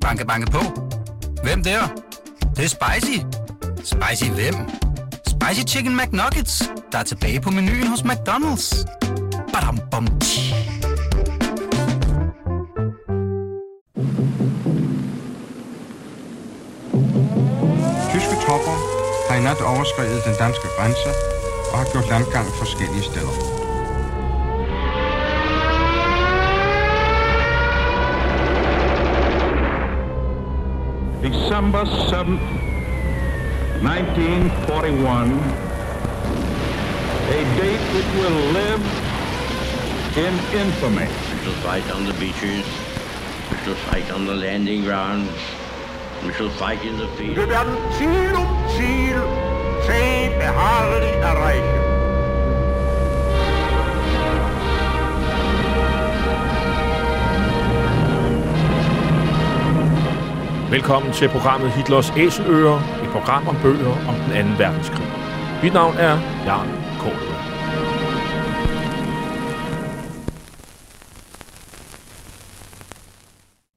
Banke, banke på. Hvem der? Det, det er spicy. Spicy hvem? Spicy Chicken McNuggets, der er tilbage på menuen hos McDonald's. Badum, bom, tji. Tyske tropper har i nat overskrevet den danske grænse og har gjort landgang forskellige steder. December 7th, 1941, a date which will live in infamy. We shall fight on the beaches. We shall fight on the landing grounds. We shall fight in the field. Wir werden Ziel um Ziel zäh beharrlich erreichen. Velkommen til programmet Hitlers Æseløer, et program om bøger om den anden verdenskrig. Mit navn er Jan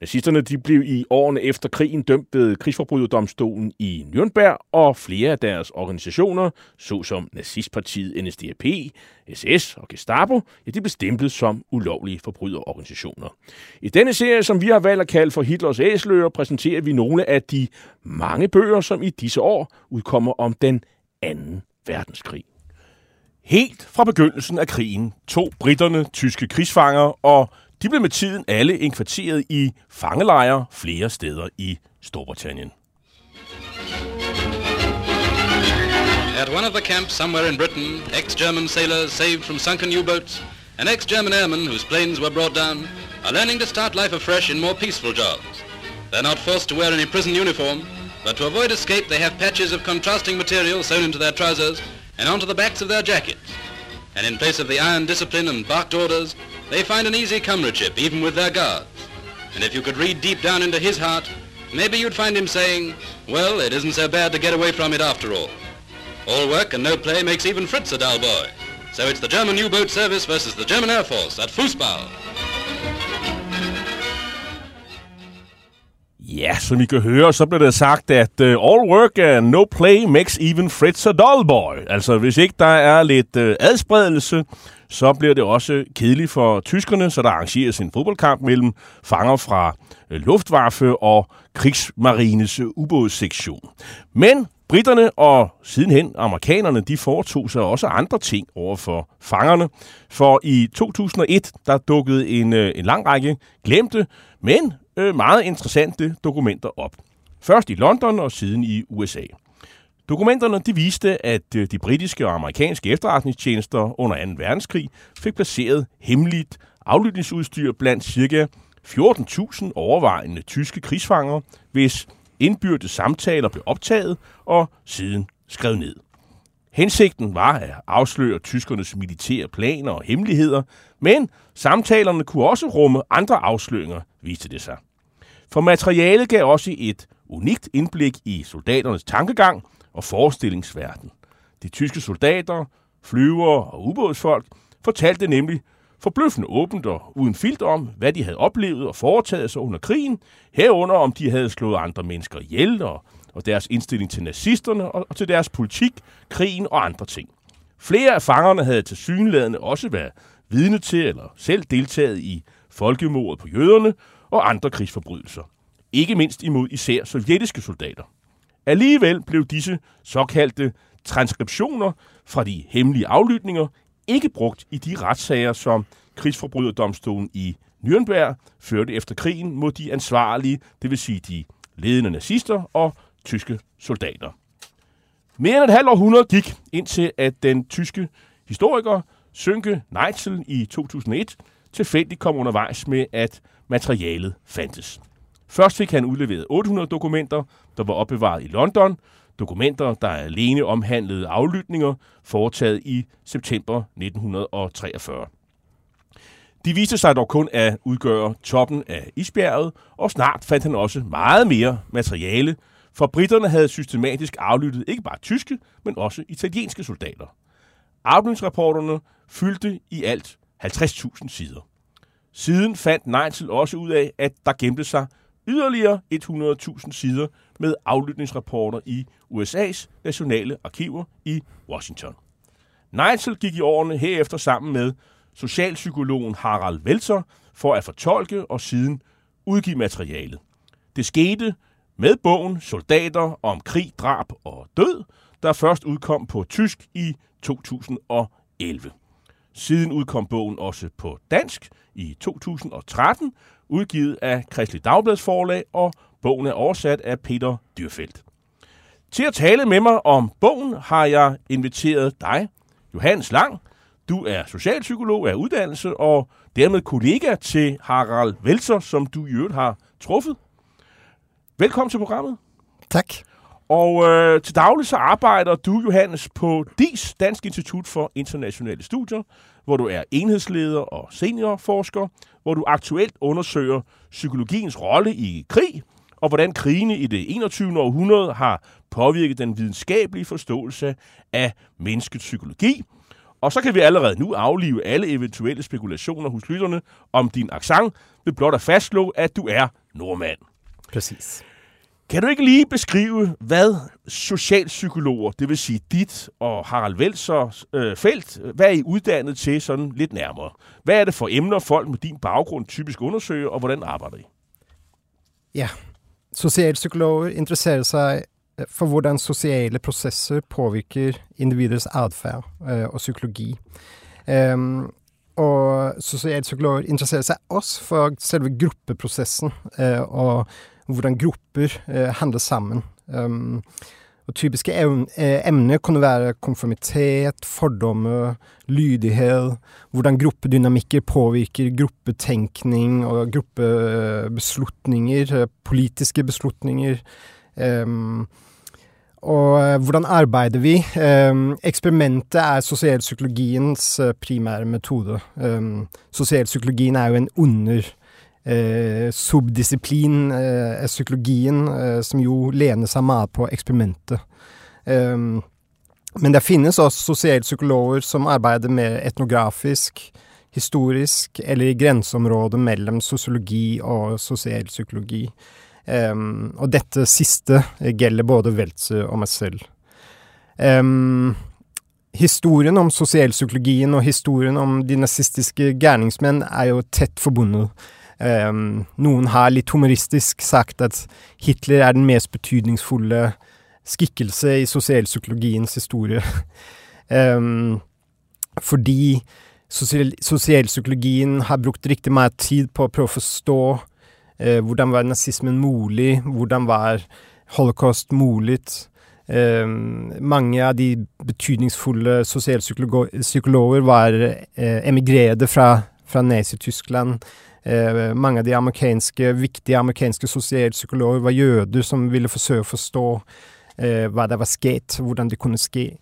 Nazisterne de blev i årene efter krigen dømt ved krigsforbryderdomstolen i Nürnberg, og flere af deres organisationer, såsom nazistpartiet NSDAP, SS og Gestapo, ja, de blev stemplet som ulovlige forbryderorganisationer. I denne serie, som vi har valgt at kalde for Hitlers Æsler, præsenterer vi nogle af de mange bøger, som i disse år udkommer om den anden verdenskrig. Helt fra begyndelsen af krigen tog britterne tyske krigsfanger og de blev med tiden alle inkvarteret i fangelejre flere steder i Storbritannien. At one of the camps somewhere in Britain, ex-German sailors saved from sunken U-boats and ex-German airmen whose planes were brought down are learning to start life afresh in more peaceful jobs. They're not forced to wear any prison uniform, but to avoid escape they have patches of contrasting material sewn into their trousers and onto the backs of their jackets. And in place of the iron discipline and barked orders, they find an easy comradeship even with their guards. And if you could read deep down into his heart, maybe you'd find him saying, well, it isn't so bad to get away from it after all. All work and no play makes even Fritz a dull boy. So it's the German U-boat service versus the German Air Force at Fußball. Ja, som I kan høre, så bliver det sagt, at uh, all work and no play makes even Fritz a dull boy. Altså, hvis ikke der er lidt uh, adspredelse, så bliver det også kedeligt for tyskerne, så der arrangeres en fodboldkamp mellem fanger fra øh, Luftwaffe og krigsmarines ubådssektion. Men britterne og sidenhen amerikanerne, de foretog sig også andre ting over for fangerne. For i 2001, der dukkede en, øh, en lang række glemte, men øh, meget interessante dokumenter op. Først i London og siden i USA. Dokumenterne de viste, at øh, de britiske og amerikanske efterretningstjenester under 2. verdenskrig fik placeret hemmeligt aflytningsudstyr blandt ca. 14.000 overvejende tyske krigsfanger, hvis indbyrdes samtaler blev optaget og siden skrevet ned. Hensigten var at afsløre tyskernes militære planer og hemmeligheder, men samtalerne kunne også rumme andre afsløringer, viste det sig. For materialet gav også et unikt indblik i soldaternes tankegang og forestillingsverden. De tyske soldater, flyvere og ubådsfolk fortalte nemlig forbløffende åbent og uden filter om, hvad de havde oplevet og foretaget sig under krigen, herunder om de havde slået andre mennesker ihjel og, og deres indstilling til nazisterne og, og til deres politik, krigen og andre ting. Flere af fangerne havde til synlædende også været vidne til eller selv deltaget i folkemordet på jøderne og andre krigsforbrydelser. Ikke mindst imod især sovjetiske soldater. Alligevel blev disse såkaldte transkriptioner fra de hemmelige aflytninger ikke brugt i de retssager, som krigsforbryderdomstolen i Nürnberg førte efter krigen mod de ansvarlige, det vil sige de ledende nazister og tyske soldater. Mere end et halvt århundrede gik indtil, at den tyske historiker Sønke Neitzel i 2001 tilfældigt kom undervejs med, at materialet fandtes. Først fik han udleveret 800 dokumenter, der var opbevaret i London. Dokumenter, der alene omhandlede aflytninger, foretaget i september 1943. De viste sig dog kun at udgøre toppen af isbjerget, og snart fandt han også meget mere materiale, for britterne havde systematisk aflyttet ikke bare tyske, men også italienske soldater. Aflytningsrapporterne fyldte i alt 50.000 sider. Siden fandt Neitzel også ud af, at der gemte sig yderligere 100.000 sider med aflytningsrapporter i USA's nationale arkiver i Washington. Nigel gik i årene herefter sammen med socialpsykologen Harald Welser for at fortolke og siden udgive materialet. Det skete med bogen Soldater om krig, drab og død, der først udkom på tysk i 2011. Siden udkom bogen også på dansk i 2013, udgivet af Kristelig Dagblads forlag, og bogen er oversat af Peter Dyrfeldt. Til at tale med mig om bogen har jeg inviteret dig, Johannes Lang. Du er socialpsykolog af uddannelse og dermed kollega til Harald Velser, som du i øvrigt har truffet. Velkommen til programmet. Tak. Og øh, til daglig så arbejder du, Johannes, på DIS, Dansk Institut for Internationale Studier, hvor du er enhedsleder og seniorforsker, hvor du aktuelt undersøger psykologiens rolle i krig, og hvordan krigene i det 21. århundrede har påvirket den videnskabelige forståelse af menneskets psykologi. Og så kan vi allerede nu aflive alle eventuelle spekulationer hos lytterne om din accent, ved blot at fastslå, at du er nordmand. Præcis. Kan du ikke lige beskrive, hvad socialpsykologer, det vil sige dit og Harald Velsers øh, felt, hvad er I uddannet til sådan lidt nærmere? Hvad er det for emner, folk med din baggrund typisk undersøger, og hvordan arbejder I? Ja, socialpsykologer interesserer sig øh, for hvordan sociale processer påvirker individets adfærd øh, og psykologi. Um, og socialpsykologer interesserer sig også for selve gruppeprocessen øh, og hvordan grupper eh, handler sammen. Um, og typiske eh, emner kunne være konformitet, fordomme, lydighet, hvordan gruppedynamikker påvirker gruppetenkning og gruppebeslutninger, eh, politiske beslutninger. Um, og eh, hvordan arbeider vi? Um, eksperimentet er sosialpsykologiens primære metode. Um, sosialpsykologien er jo en under eh, subdisiplin eh, er psykologien, eh, som jo lener seg mer på eksperimentet. Um, men det finnes også sosialpsykologer som arbeider mer etnografisk, historisk, eller i grenseområdet mellom sosiologi og sosialpsykologi. Um, eh, og dette siste eh, gjelder både Weltzer og meg selv. Um, historien om sosialpsykologien og historien om de nazistiske gærningsmenn er jo tett forbundet. Um, noen har litt humoristisk sagt at Hitler er den mest betydningsfulle skikkelse i sosialpsykologiens historie. um, fordi sosial, sosialpsykologien har brukt riktig mye tid på å prøve å forstå uh, hvordan var nazismen mulig, hvordan var holocaust mulig. Um, ehm, mange av de betydningsfulle sosialpsykologer var eh, uh, emigrerte fra, fra Nazi-Tyskland. Eh, mange av de amerikanske, viktige amerikanske sosialpsykologer var jøder som ville forsøge at forstå eh, hva det var sket, hvordan det kunne ske.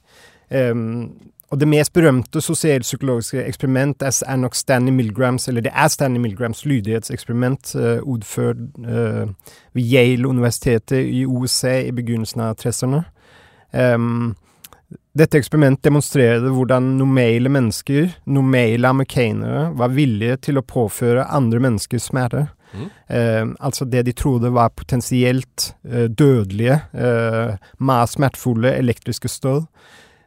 Um, og det mest berømte socialpsykologiske eksperiment er nok Stanley Milgrams, eller det er Stanley Milgrams lydighedseksperiment, uh, eh, udført uh, eh, ved Yale-universitetet i USA i begynnelsen av 30-erne. Um, dette eksperiment demonstrerte hvordan normale mennesker, normale amerikanere, var villige til å påføre andre mennesker smerte. Mm. Eh, altså det de trodde var potensielt eh, dødelige, eh, meget smertefulle elektriske.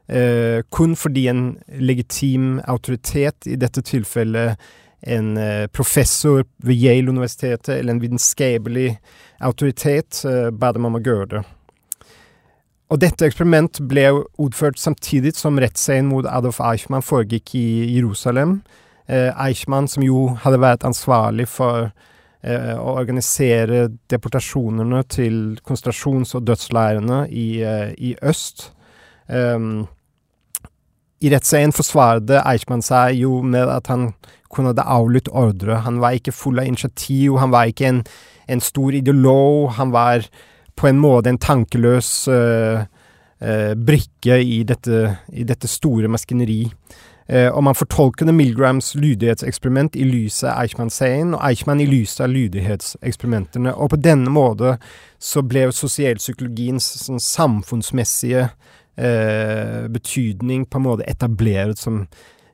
Eh, kun fordi en legitim autoritet, i dette tilfellet en eh, professor ved Yale-universitetet, eller en vitenskapelig autoritet, eh, ba dem om å gjøre det. Og dette eksperiment ble utført samtidig som rettssaken mot Adolf Eichmann foregikk i Jerusalem. Eh, Eichmann, som jo hadde vært ansvarlig for eh, å organisere deportasjonene til konsentrasjons- og dødsleirene i, eh, i øst. Um, I rettssaken forsvarte Eichmann seg jo med at han kunne ha avlytt ordre. Han var ikke full av initiativ, han var ikke en, en stor ideolog. Han var på en måte en tankeløs uh, eh, brikke i dette, i dette store maskineri. Eh, og man fortolkede Milgrams lydighetseksperiment i lyset av Eichmann-serien, og Eichmann i lyset av lydighetseksperimentene. Og på denne måte så ble sosialpsykologiens sånn, samfunnsmessige eh, betydning på en måte etablert som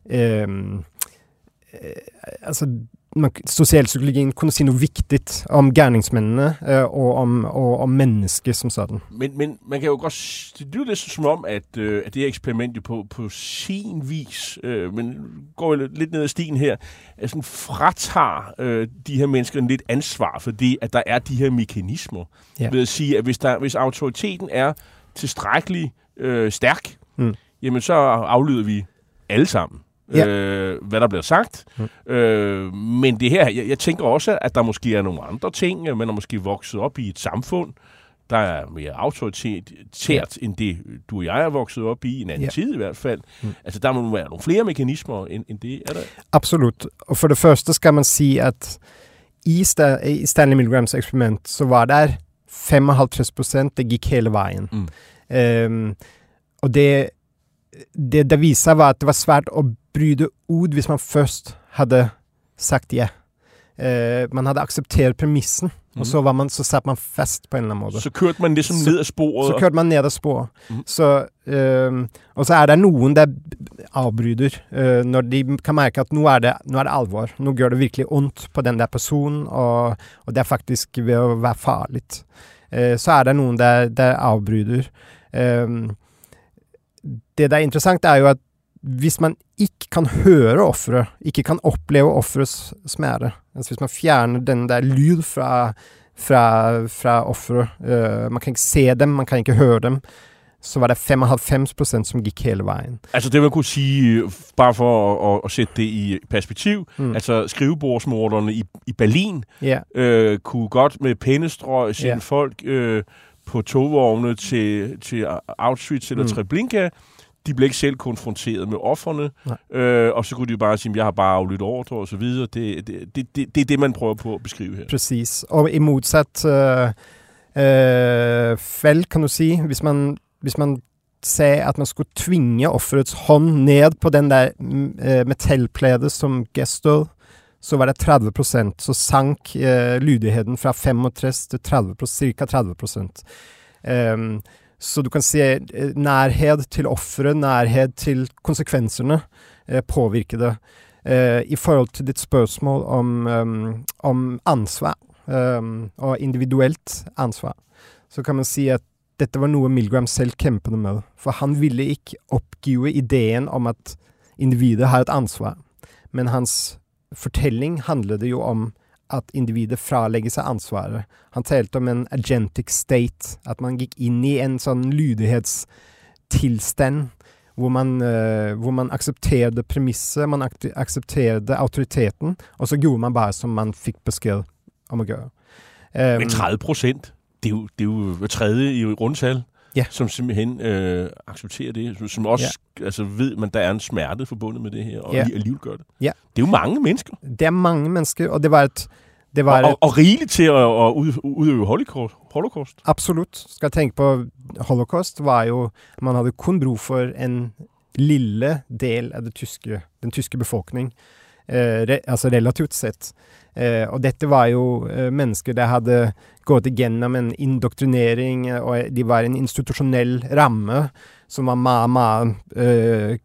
eh, eh, Altså man, sosialpsykologien kunne si noe viktig om gærningsmennene øh, og, om, og om mennesket som sådan. Men, men man kan jo godt... Det lyder lidt som om, at, øh, at det her eksperiment jo på, på sin vis, øh, men går jo lidt- ned ad stien her, at sådan fratager øh, de her mennesker lidt ansvar, fordi at der er de her mekanismer. Ja. Ved at sige, at hvis, der, hvis autoriteten er tilstrækkelig øh, stærk, Mm. jamen så aflyder vi alle sammen. Ja. Øh, hvad der bliver sagt. Mm. Øh, men det her, jeg, jeg tænker også, at der måske er nogle andre ting. at Man er måske vokset op i et samfund, der er mere autoritært, end det du og jeg er vokset op i, en anden Ja. tid i hvert fald. Mm. Altså, der må være nogle flere mekanismer end, end det. Er der? Absolutt. Og for det første skal man si at i, Sta i Stanley Milgrams eksperiment så var der 55 prosent det gikk hele veien. Mm. Ehm, og det, det det viste seg, var at det var svært å bryte ut hvis man først hadde sagt ja. Eh, man hadde akseptert premissen, Mhm. og så, var man, så satt man fast på en eller annen måte. Så kørte man ligesom Så- ned ad sporet. Så kørte man ned ad spor. Mhm. Så, øhm, og så er det noen der avbryter øh, når de kan merke at nå er, det, nå er det alvor. Nå gjør det virkelig vondt på den der personen, og, og det er faktisk ved å være farlig. Eh, så er det noen der, der avbryter. Ehm, det der er interessant, er jo at hvis man ikke kan høre offeret, ikke kan oppleve offerets smerte, altså hvis man fjerner den der lyd fra fra, fra offeret. Øh, man kan ikke se dem, man kan ikke høre dem. Så var det 95 procent som gikk hele veien. Altså det, man kunne sige, bare for at, at, sætte det i perspektiv, Mm. altså skrivebordsmorderne i, i Berlin Ja, øh, kunne godt med pennestrøg sende ja. folk øh, på togvogne til, til Auschwitz eller mm. Treblinka. De blev ikke selv konfronteret med offerne, Nej. øh, og så kunne de jo bare sige, jeg har bare aflyttet ordre og så videre. Det, det, det, det, det er det, man prøver på at beskrive her. precis. Og i motsatt øh, øh, felt, kan du si, hvis man, hvis man ser at man skulle tvinge offerets hånd ned på den der mm, øh, metallpledet som gestød, så var det 30 prosent. Så sank øh, lydigheten fra 65 til 30% ca. 30 prosent. Så du kan se eh, nærhet til offeret, nærhet til konsekvensene, eh, det. Eh, I forhold til ditt spørsmål om, eh, om ansvar, ehm, og individuelt ansvar, så kan man si at dette var noe Milgram selv kjempet med. For han ville ikke oppgive ideen om at individet har et ansvar. Men hans fortelling handlet jo om at individet fralegger seg ansvaret. Han talte om en agentic state, at man gikk inn i en sånn lydighetstilstand hvor man, eh, hvor man aksepterte premisset, man ak- aksepterte autoriteten, og så gjorde man bare som man fikk beskjed om å gjøre. Um, Men 30 procent, det er jo, det er jo tredje i rundtal, Ja. som simpelthen øh, accepterer det, som, som også altså, ved, man der er en smerte forbundet med det her, og Ja. ja. alligevel gør det. Ja. Det er jo mange mennesker. Det er mange mennesker, og det var et det var og, et, og, og rigeligt til at, at ud, udøve holocaust. holocaust. Absolutt. Skal jeg tenke på holocaust, var jo Man hadde kun bruk for en lille del av det tyske, den tyske befolkning. Eh, re, altså relativt sett. Eh, og dette var jo eh, mennesker der hadde gått igjennom en indoktrinering, eh, og de var i en institusjonell ramme som var ma, ma eh,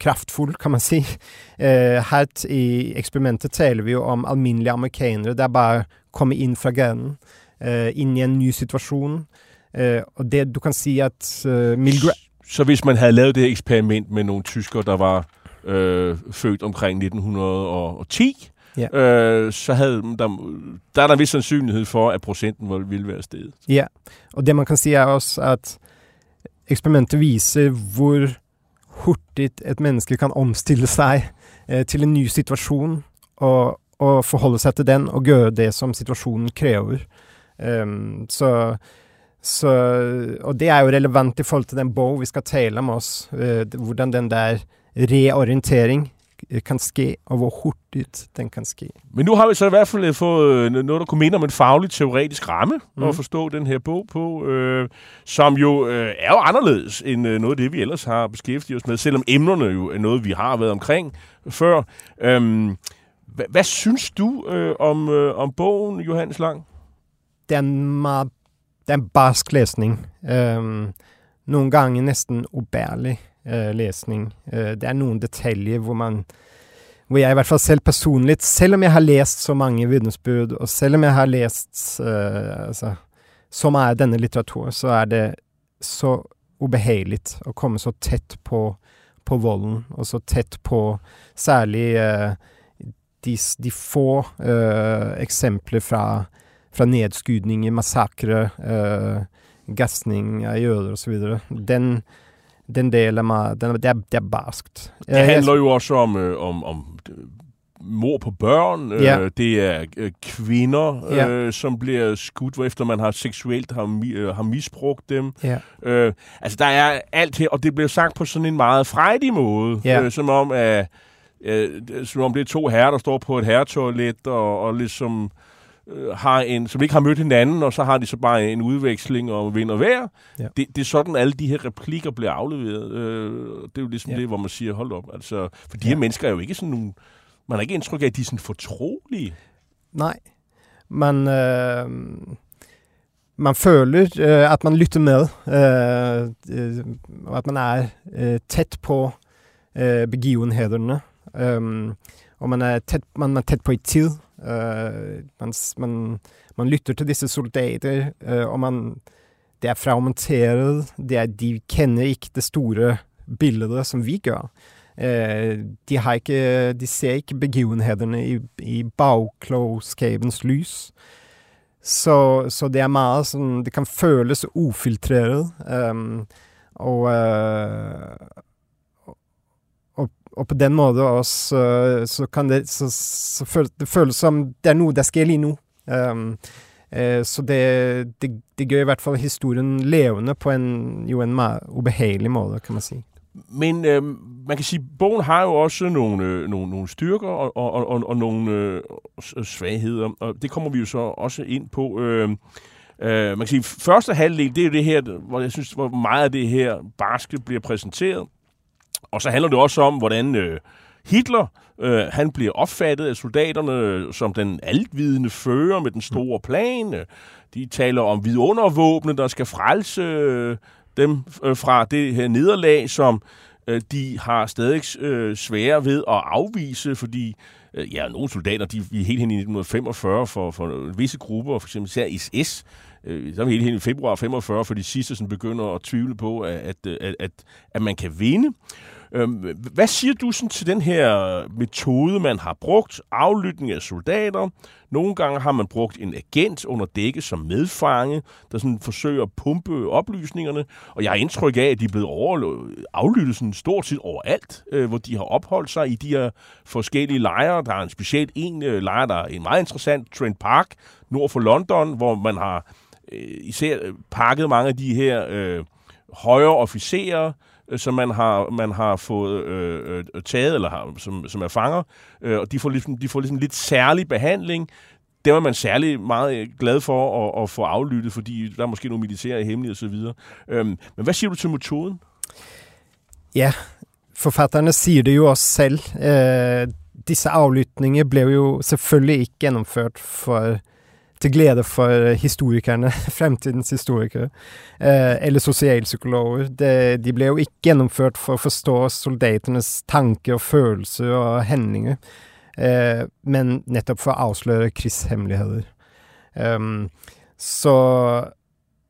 kraftfull, kan man si. Eh, her i eksperimentet taler vi jo om alminnelige amerikanere. Det er bare å komme inn fra grenen, eh, inn i en ny situasjon. Eh, og det du kan si at eh, Milgram Så hvis man hadde lavet det her eksperiment med noen tyskere, der var øh, født omkring 1910, Ja. øh, så havde der, der er der en vis sandsynlighed for, at procenten vil- ville være steget. Ja, og det man kan si er også at eksperimentet viser hvor hurtig et menneske kan omstille seg eh, til en ny situasjon, og, og forholde seg til den, og gjøre det som situasjonen krever. Ehm, så, så Og det er jo relevant i forhold til den bow vi skal tale om oss, eh, hvordan den der reorientering kan ske, og hvor hurtigt den kan ske. Men nu har vi så i hvert fald øh, fået øh, noget, der kunne minde om en faglig teoretisk ramme mm. Mhm. at forstå den her bog på, øh, som jo øh, er jo anderledes end øh, noget af det, vi ellers har beskæftiget os med, selvom emnerne jo er noget, vi har været omkring før. Øhm, hvad, hvad synes du øh, om, øh, om bogen, Johannes Lang? Det er en meget det er en barsk læsning. Øhm, nogle gange næsten ubærlig Eh, øh, læsning. Øh, eh, det er nogle detaljer, hvor man hvor jeg i hvert fald selv personligt, selvom jeg har læst så mange vidnesbyrd, og selvom jeg har læst øh, eh, altså, så meget denne litteratur, så er det så ubehageligt at komme så tæt på, på volden, og så tæt på særlig øh, de, de få øh, eksempler fra, fra nedskydninger, massakre, øh, gasning af jøder osv. Den, den del af mig, den, det, er, det er barskt. Det handler jo også om, øh, om, om øh, mor på børn. Øh, Ja. Det er øh, kvinder, Ja. øh, som bliver skudt, efter man har seksuelt har, mi, øh, har misbrugt dem. Ja. Øh, altså, der er alt her, og det bliver sagt på sådan en meget frejdig måde. Ja. Øh, som om, at, øh, som om det er to herrer, der står på et herretoilet, og, og ligesom øh, har en, som ikke har mødt hinanden, og så har de så bare en udveksling og vind og vejr. Ja. Det, det er sådan, alle de her replikker bliver afleveret. Øh, det er jo ligesom Ja. det, hvor man siger, hold op. Altså, for de Ja. her mennesker er jo ikke sådan nogle... Man har ikke indtryk af, at de er sådan fortrolige. Nej. Man, øh, man føler øh, at man lytter med, øh, øh, at man er øh, tæt på øh, begivenhederne. Um, og man er, tæt, man er tæt på i tid. Eh, øh, man, man, man lytter til disse soldater, øh, og man, det er fragmenteret. Det er, de kender ikke det store billedet, som vi gør. Eh, de, har ikke, de ser ikke begivenhederne i, i bagklogskabens lys. Så, så det er meget sånn Det kan føles ufiltreret. ehm, og, eh, og, på den måten også øh, så kan det så, så føles, Det føles som det er noe det skal i nå. Ehm, øh, så det, det, det gjør i hvert fall historien levende på en, jo en meget ubehagelig måte, kan man si. Men øh, man kan sige, at bogen har jo også nogle, øh, nogle, nogle styrker og, og, og, og, nogle øh, øh, svagheder, og det kommer vi jo så også ind på. Øh, øh, man kan sige, første halvdel, det er jo det her, hvor jeg synes, hvor meget af det her barske bliver præsenteret. Og så handler det også om, hvordan øh, Hitler, øh, han bliver opfattet af soldaterne øh, som den altvidende fører med den store plan. Øh. De taler om vidundervåbne, der skal frelse øh, dem øh, fra det her nederlag, som øh, de har stadig øh, svære ved at afvise, fordi øh, ja, nogle soldater, de er helt hen i 1945 for, for visse grupper, for eksempel især SS, øh, så er vi helt hen i februar 45, for de sidste sådan begynder at tvivle på, at, at, at, at man kan vinde. Øhm, hvad siger du sådan til den her metode, man har brugt? Aflytning af soldater. Nogle gange har man brugt en agent under dække som medfange, der sådan forsøger at pumpe oplysningerne. Og jeg har indtryk af, at de er blevet overlø- aflyttet sådan stort set overalt, øh, hvor de har opholdt sig i de her forskellige lejre. Der er en specielt en øh, lejr, der er en meget interessant, Trent Park, nord for London, hvor man har øh, især pakket mange af de her øh, højere officerer, øh, Øh, som man har, man har fået øh, øh, taget, eller har, som, som er fanger, øh, og de får, ligesom, de får ligesom lidt særlig behandling. Det var man særlig meget øh, glad for at, at få aflyttet, fordi der er måske nogle militære hemmelige osv. Øhm, men hvad siger du til metoden? Ja, forfatterne siger det jo også selv. Eh, disse aflytninger blev jo selvfølgelig ikke gennemført for, til glede for historikerne, fremtidens historikere, eh, eller sosialpsykologer. De, de ble jo ikke gjennomført for å forstå soldatenes tanker og følelser og handlinger, eh, men nettopp for å avsløre krigshemmeligheter. Um, ehm, så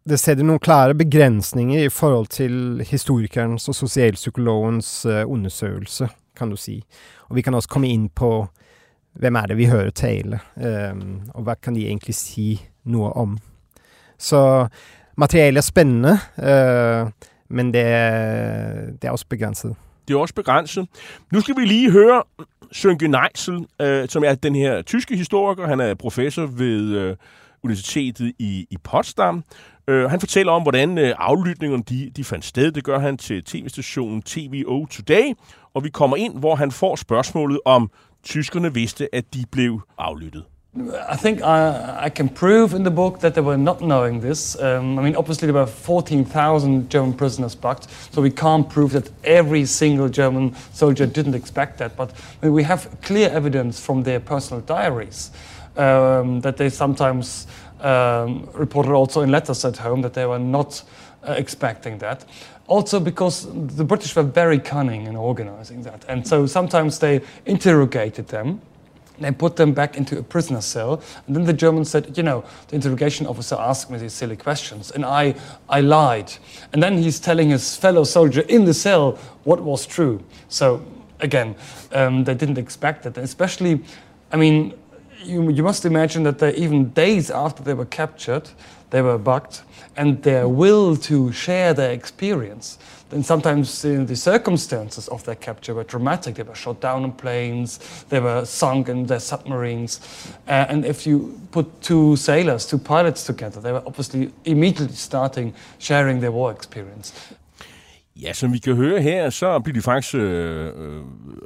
det setter noen klare begrensninger i forhold til historikerens og sosialpsykologens eh, undersøgelse, kan du si. Og vi kan også komme inn på hvem er det vi hører tale, um, og hvad kan de egentlig sige noget om. Så materialet er spændende, eh, øh, men det, det er også begrænset. Det er også begrænset. Nu skal vi lige høre Sønke Neisel, øh, som er den her tyske historiker. Han er professor ved øh, Universitetet i, i Potsdam. Øh, han fortæller om, hvordan øh, aflytningerne de, de fandt sted. Det gør han til tv-stationen TVO Today. Og vi kommer ind, hvor han får spørgsmålet om tyskerne vidste, at de blev aflyttet. I think I, I can prove in the book that they were not knowing this. Um, I mean, obviously, there were 14,000 German prisoners bucked, so we can't prove that every single German soldier didn't expect that. But I mean, we have clear evidence from their personal diaries um, that they sometimes um, reported also in letters at home that they were not uh, expecting that. Also, because the British were very cunning in organizing that, and so sometimes they interrogated them they put them back into a prisoner cell. And then the Germans said, you know, the interrogation officer asked me these silly questions, and I, I lied. And then he's telling his fellow soldier in the cell what was true. So again, um, they didn't expect it. Especially, I mean, you, you must imagine that they, even days after they were captured, they were bugged, and their will to share their experience and sometimes the circumstances of their capture were dramatic. They were shot down on planes, they were sunk in their submarines. Uh, and if you put two sailors, two pilots together, they were obviously immediately starting sharing their war experience. Ja, som vi kan høre her, så bliver de faktisk øh, øh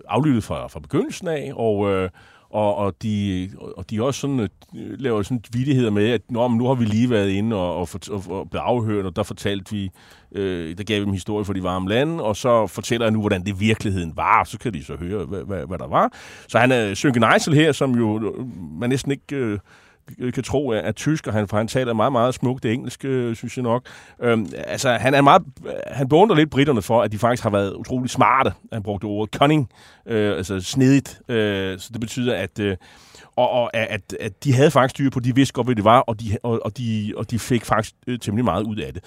aflyttet fra, fra begyndelsen af, og øh, og, og, de, og de også sådan, øh, laver sådan vidigheder med, at Nå, men nu har vi lige været inde og, og, og, og blevet afhørt, og der fortalte vi, øh, der gav vi dem historie for de varme lande, og så fortæller jeg nu, hvordan det i virkeligheden var, så kan de så høre, hvad, hvad, hvad der var. Så han øh, er Sønke Neisel her, som jo øh, man næsten ikke... Øh, Øh, kan tro er, er tysk, og han, for han taler meget, meget smukt det engelske, øh, synes jeg nok. Øhm, altså, han er meget, han beundrer lidt britterne for, at de faktisk har været utrolig smarte. Han brugte ordet cunning, øh, altså snedigt. Øh, så det betyder, at øh, og, og at, at de havde faktisk styr på, de vidste godt, hvad det var, og de, og, og de, og de fik faktisk øh, temmelig meget ud af det.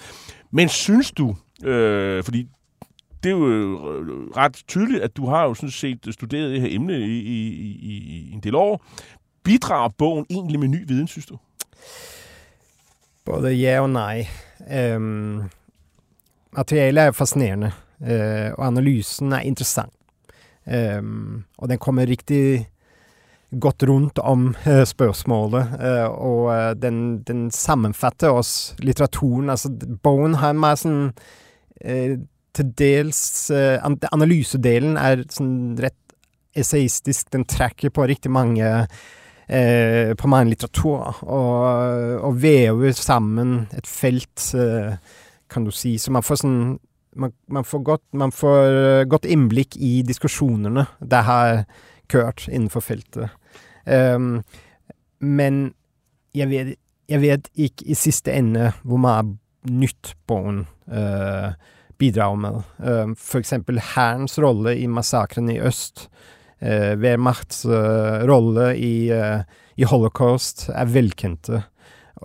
Men synes du, øh, fordi det er jo øh, ret tydeligt, at du har jo sådan set studeret det her emne i, i, i, i en del år. Bidrager bogen egentlig med ny viden, synes du? Både ja og nej. Øhm, materialet er fascinerende, øh, og analysen er interessant. Øhm, og den kommer rigtig godt rundt om øh, spørsmålet, øh, og øh, den, den sammenfatter også litteraturen. Altså, bogen har mer sånn øh, Til dels øh, Analysedelen er sånn rett essayistisk. Den trekker på riktig mange eh, på mange litteratur, og, og vever sammen et felt, eh, kan du si. Så man får sånn man, man, får godt, man får eh, godt innblikk i diskusjonene det har kørt innenfor feltet. Um, men jeg vet, jeg vet, ikke i siste ende hvor mye nytt Bowen uh, eh, bidrar med. Uh, for eksempel Hærens rolle i massakren i øst eh, Wehrmachts eh, rolle i, eh, i, holocaust er velkjente.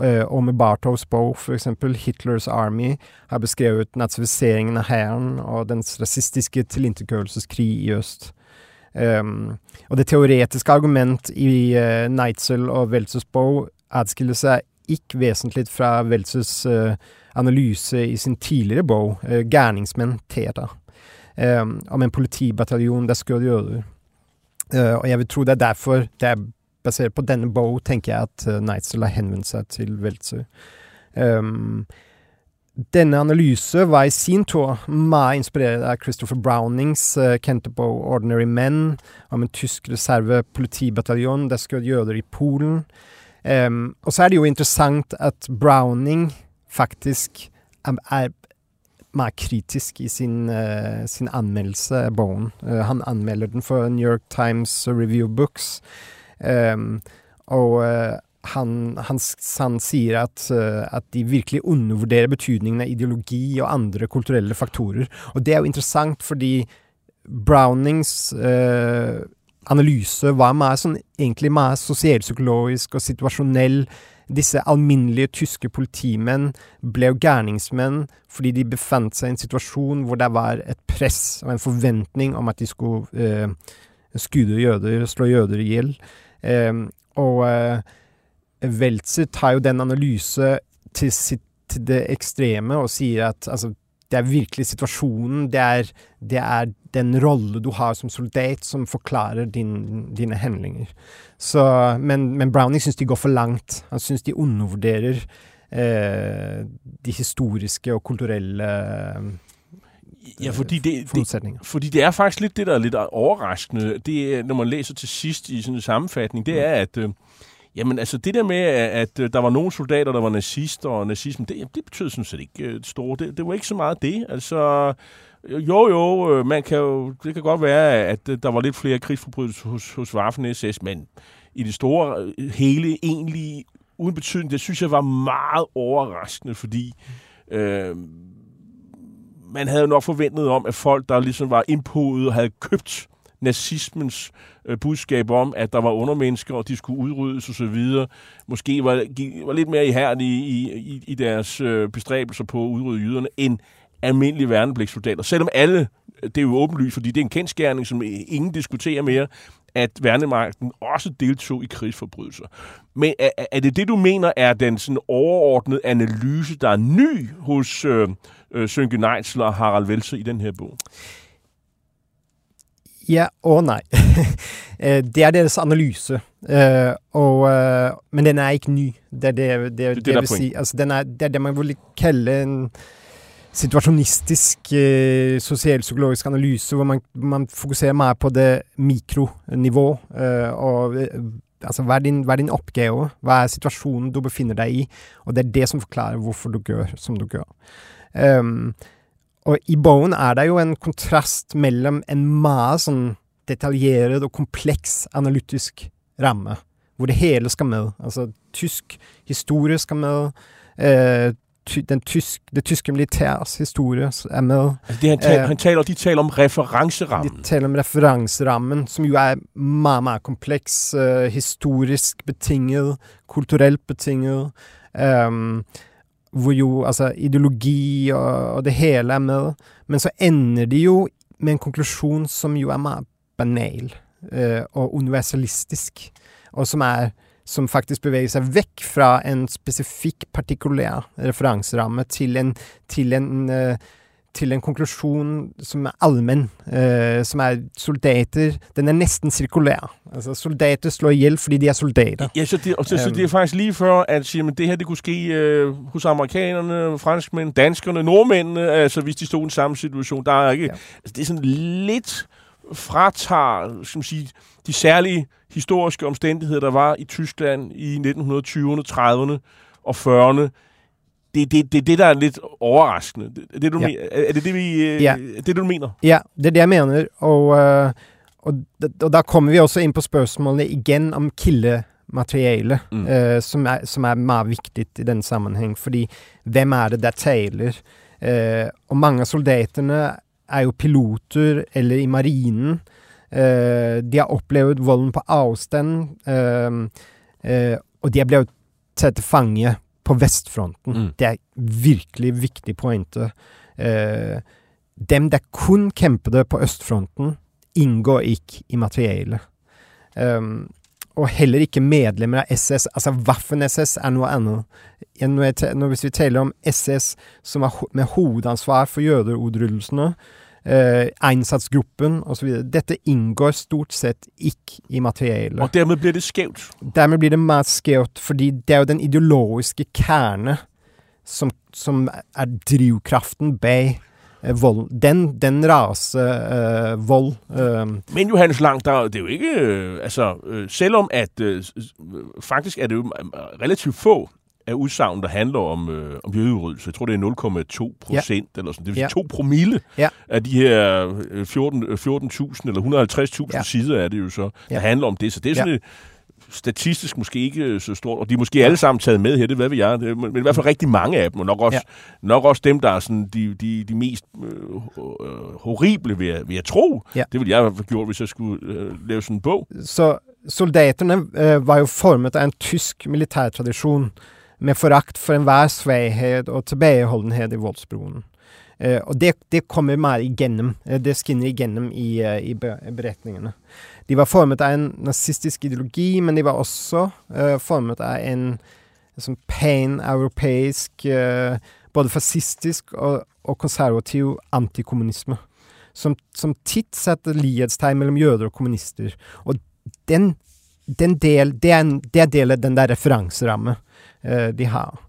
Eh, og med Bartovs Bow, for eksempel, Hitlers Army, har beskrevet nazifiseringen av hæren og dens rasistiske tilintetgjørelseskrig i øst. Um, og det teoretiske argument i uh, Neitzel og Welzers Bow adskiller seg ikke vesentlig fra Welzers uh, eh, analyse i sin tidligere bow, uh, eh, 'Gærningsmenn Teta', um, ehm, om en politibataljon der skulle jøder. Uh, og jeg vil tro det er derfor det er basert på denne bow, tenker jeg at eh, uh, Neitzel har henvendt seg til Weltzer. Um, ehm, denne analyse var i sin tur meget inspireret av Christopher Brownings eh, uh, kjente 'Ordinary Men', om en tysk reservepolitibataljon der skjøt jøder i Polen. Um, og så er det jo interessant at Browning faktisk er meget kritisk i sin, uh, sin anmeldelse av bogen. Uh, eh, han anmelder den for New York Times Review Books. Um, og uh, han, han, han, sier at, at, de virkelig undervurderer betydningen av ideologi og andre kulturelle faktorer. Og det er jo interessant, fordi Brownings analyse hva med sånn, egentlig med sosialpsykologisk og situasjonell disse alminnelige tyske politimenn ble jo gærningsmenn fordi de befant seg i en situasjon hvor det var et press og en forventning om at de skulle eh, skude jøder, slå jøder i hjel. Eh, og eh, Weltzer tar jo den analyse til, sitt, til, det ekstreme og sier at altså, det er virkelig situasjonen, det er, det er den rolle du har som soldat, som forklarer din, dine handlinger. Så, men, men Browning syns de går for langt. Han syns de undervurderer eh, de historiske og kulturelle Ja, fordi det, det, fordi det er faktisk lidt det, der er lidt overraskende, det når man læser til sidst i sådan en sammenfatning, det er, at øh, jamen, altså, det der med, at, at øh, der var nogle soldater, der var nazister, og nazisme, det, det betød sådan set ikke det store. Det, det var ikke så meget det. Altså, øh, jo, jo, man kan jo, det kan godt være, at der var lidt flere krigsforbrydelser hos, hos Waffen-SS, men i det store hele, egentlig uden betydning, det synes jeg var meget overraskende, fordi øh, man havde jo nok forventet om, at folk, der ligesom var indpodet og havde købt nazismens øh, budskab om, at der var undermennesker, og de skulle udryddes osv., måske var, var lidt mere ihærdige i, i, i deres øh, bestræbelser på at udrydde jøderne, end almindelige værnepligtssoldater. Selvom alle, det er jo åbenlyst, fordi det er en kendskærning, som ingen diskuterer mere, at værnemagten også deltog i krigsforbrydelser. Men er, er det det, du mener, er den sådan overordnede analyse, der er ny hos øh, øh, Sønke Neitzler og Harald Welser i den her bog? Ja og nei. Eh, det er deres analyse, eh, og, eh, men den er ikke ny. Det er det, det, det, det vil si. Altså, den er, det er det man vil kalle en situasjonistisk eh, sosialpsykologisk analyse, hvor man, man fokuserer mer på det mikronivå. Eh, og altså, hva er, din, hva er din oppgave? Hva er situasjonen du befinner deg i? Og det er det som forklarer hvorfor du gjør som du gjør. Um, og i bogen er det jo en kontrast mellom en meget sånn detaljeret og kompleks analytisk ramme, hvor det hele skal med. Altså tysk historie skal med, eh, ty, den tysk, det tyske militærs historie er med. Altså det, han, taler, Øh. han taler, de taler om referencerammen. De taler om referanserammen, som jo er meget, meget kompleks, eh, historisk betinget, kulturelt betinget, ehm, hvor jo altså ideologi og, og det hele er med. Men så ender de jo med en konklusjon som jo er meget banal eh, og universalistisk, og som er som faktisk beveger seg vekk fra en spesifikk, partikulær referanseramme til en, til en eh, til en konklusjon som er allmenn, eh, som er soldater Den er nesten sirkulær. Altså, soldater slår ihjel fordi de er soldater. Ja, så det, og så, så Øhm. det er faktisk lige før, at siger, men det her det kunne ske øh, hos amerikanerne, franskmænd, danskerne, nordmændene, altså hvis de stod i den samme situation. Der er ikke, Ja. ja. altså, det er sådan lidt fratager, skal man sige, de særlige historiske omstændigheder, der var i Tyskland i 1920'erne, 30'erne og 40'erne. Det er det, det, det, der er lidt overraskende. Det, det, du Ja. mener, er det det, vi, øh, Ja. det, du mener? Ja, det er det jeg mener. Og, eh, og, og da kommer vi også inn på spørsmålene igjen om kildemateriale, Mm. eh, som, er, som er meget viktig i denne sammenheng. Fordi hvem er det der taler? Eh, og mange av soldatene er jo piloter eller i marinen. Eh, de har opplevd volden på avstand, eh, eh, og de er blevet tatt til fange på vestfronten. Mm. Det er virkelig viktig pointe. Eh, dem der kun kjempede på østfronten, inngår ikke i materialet. Um, og heller ikke medlemmer av SS. Altså Waffen-SS er noe annet. Når jeg, når, hvis vi taler om SS som ho med hovedansvar for jødeutrydelsene, eh, Einsatzgruppen osv., dette inngår stort sett ikke i materialet. Og dermed bliver det skævt. Dermed blir det meget skævt, fordi det er jo den ideologiske kerne som, som er drivkraften bag eh, volden. Den, den rase eh, vold eh, Men Johannes Lang, der, det er jo ikke... Øh, altså, øh, selvom at... Øh, øh, faktisk er det jo øh, relativt få af udsagn, der handler om, øh, om jødeudryddelse. Jeg tror, det er 0,2 procent, eller sådan. Det vil sige Ja. 2 promille Ja. af de her øh, 14 øh, 14.000 eller 150.000 Ja. sider er det jo så, der Ja. handler om det. Så det er Ja. sådan et, statistisk måske ikke øh, så stort, og de er måske alle sammen taget med her, det hvad ved jeg, det, er- men i hvert fald rigtig mange af dem, og nok også, ja. nok også dem, der er sådan de, de, de mest øh, øh, horrible, vil jeg, vil jeg tro. Ja. Det ville jeg fald gjort, hvis jeg skulle øh, lave sådan en bog. Så soldaterne eh, var jo formet av en tysk militærtradisjon med forakt for enhver svaghet og tilbakeholdenhet i voldsbroen. Eh, og det, det kommer mer igjennom. Eh, det skinner igjennom i, uh, i be beretningene. De var formet av en nazistisk ideologi, men de var også eh, formet av en sånn pan-europeisk eh, både fascistisk og, og konservativ antikommunisme. Som, som titt setter lighetstegn mellom jøder og kommunister. Og den, den del, den, det er den der referanserammen eh, de har.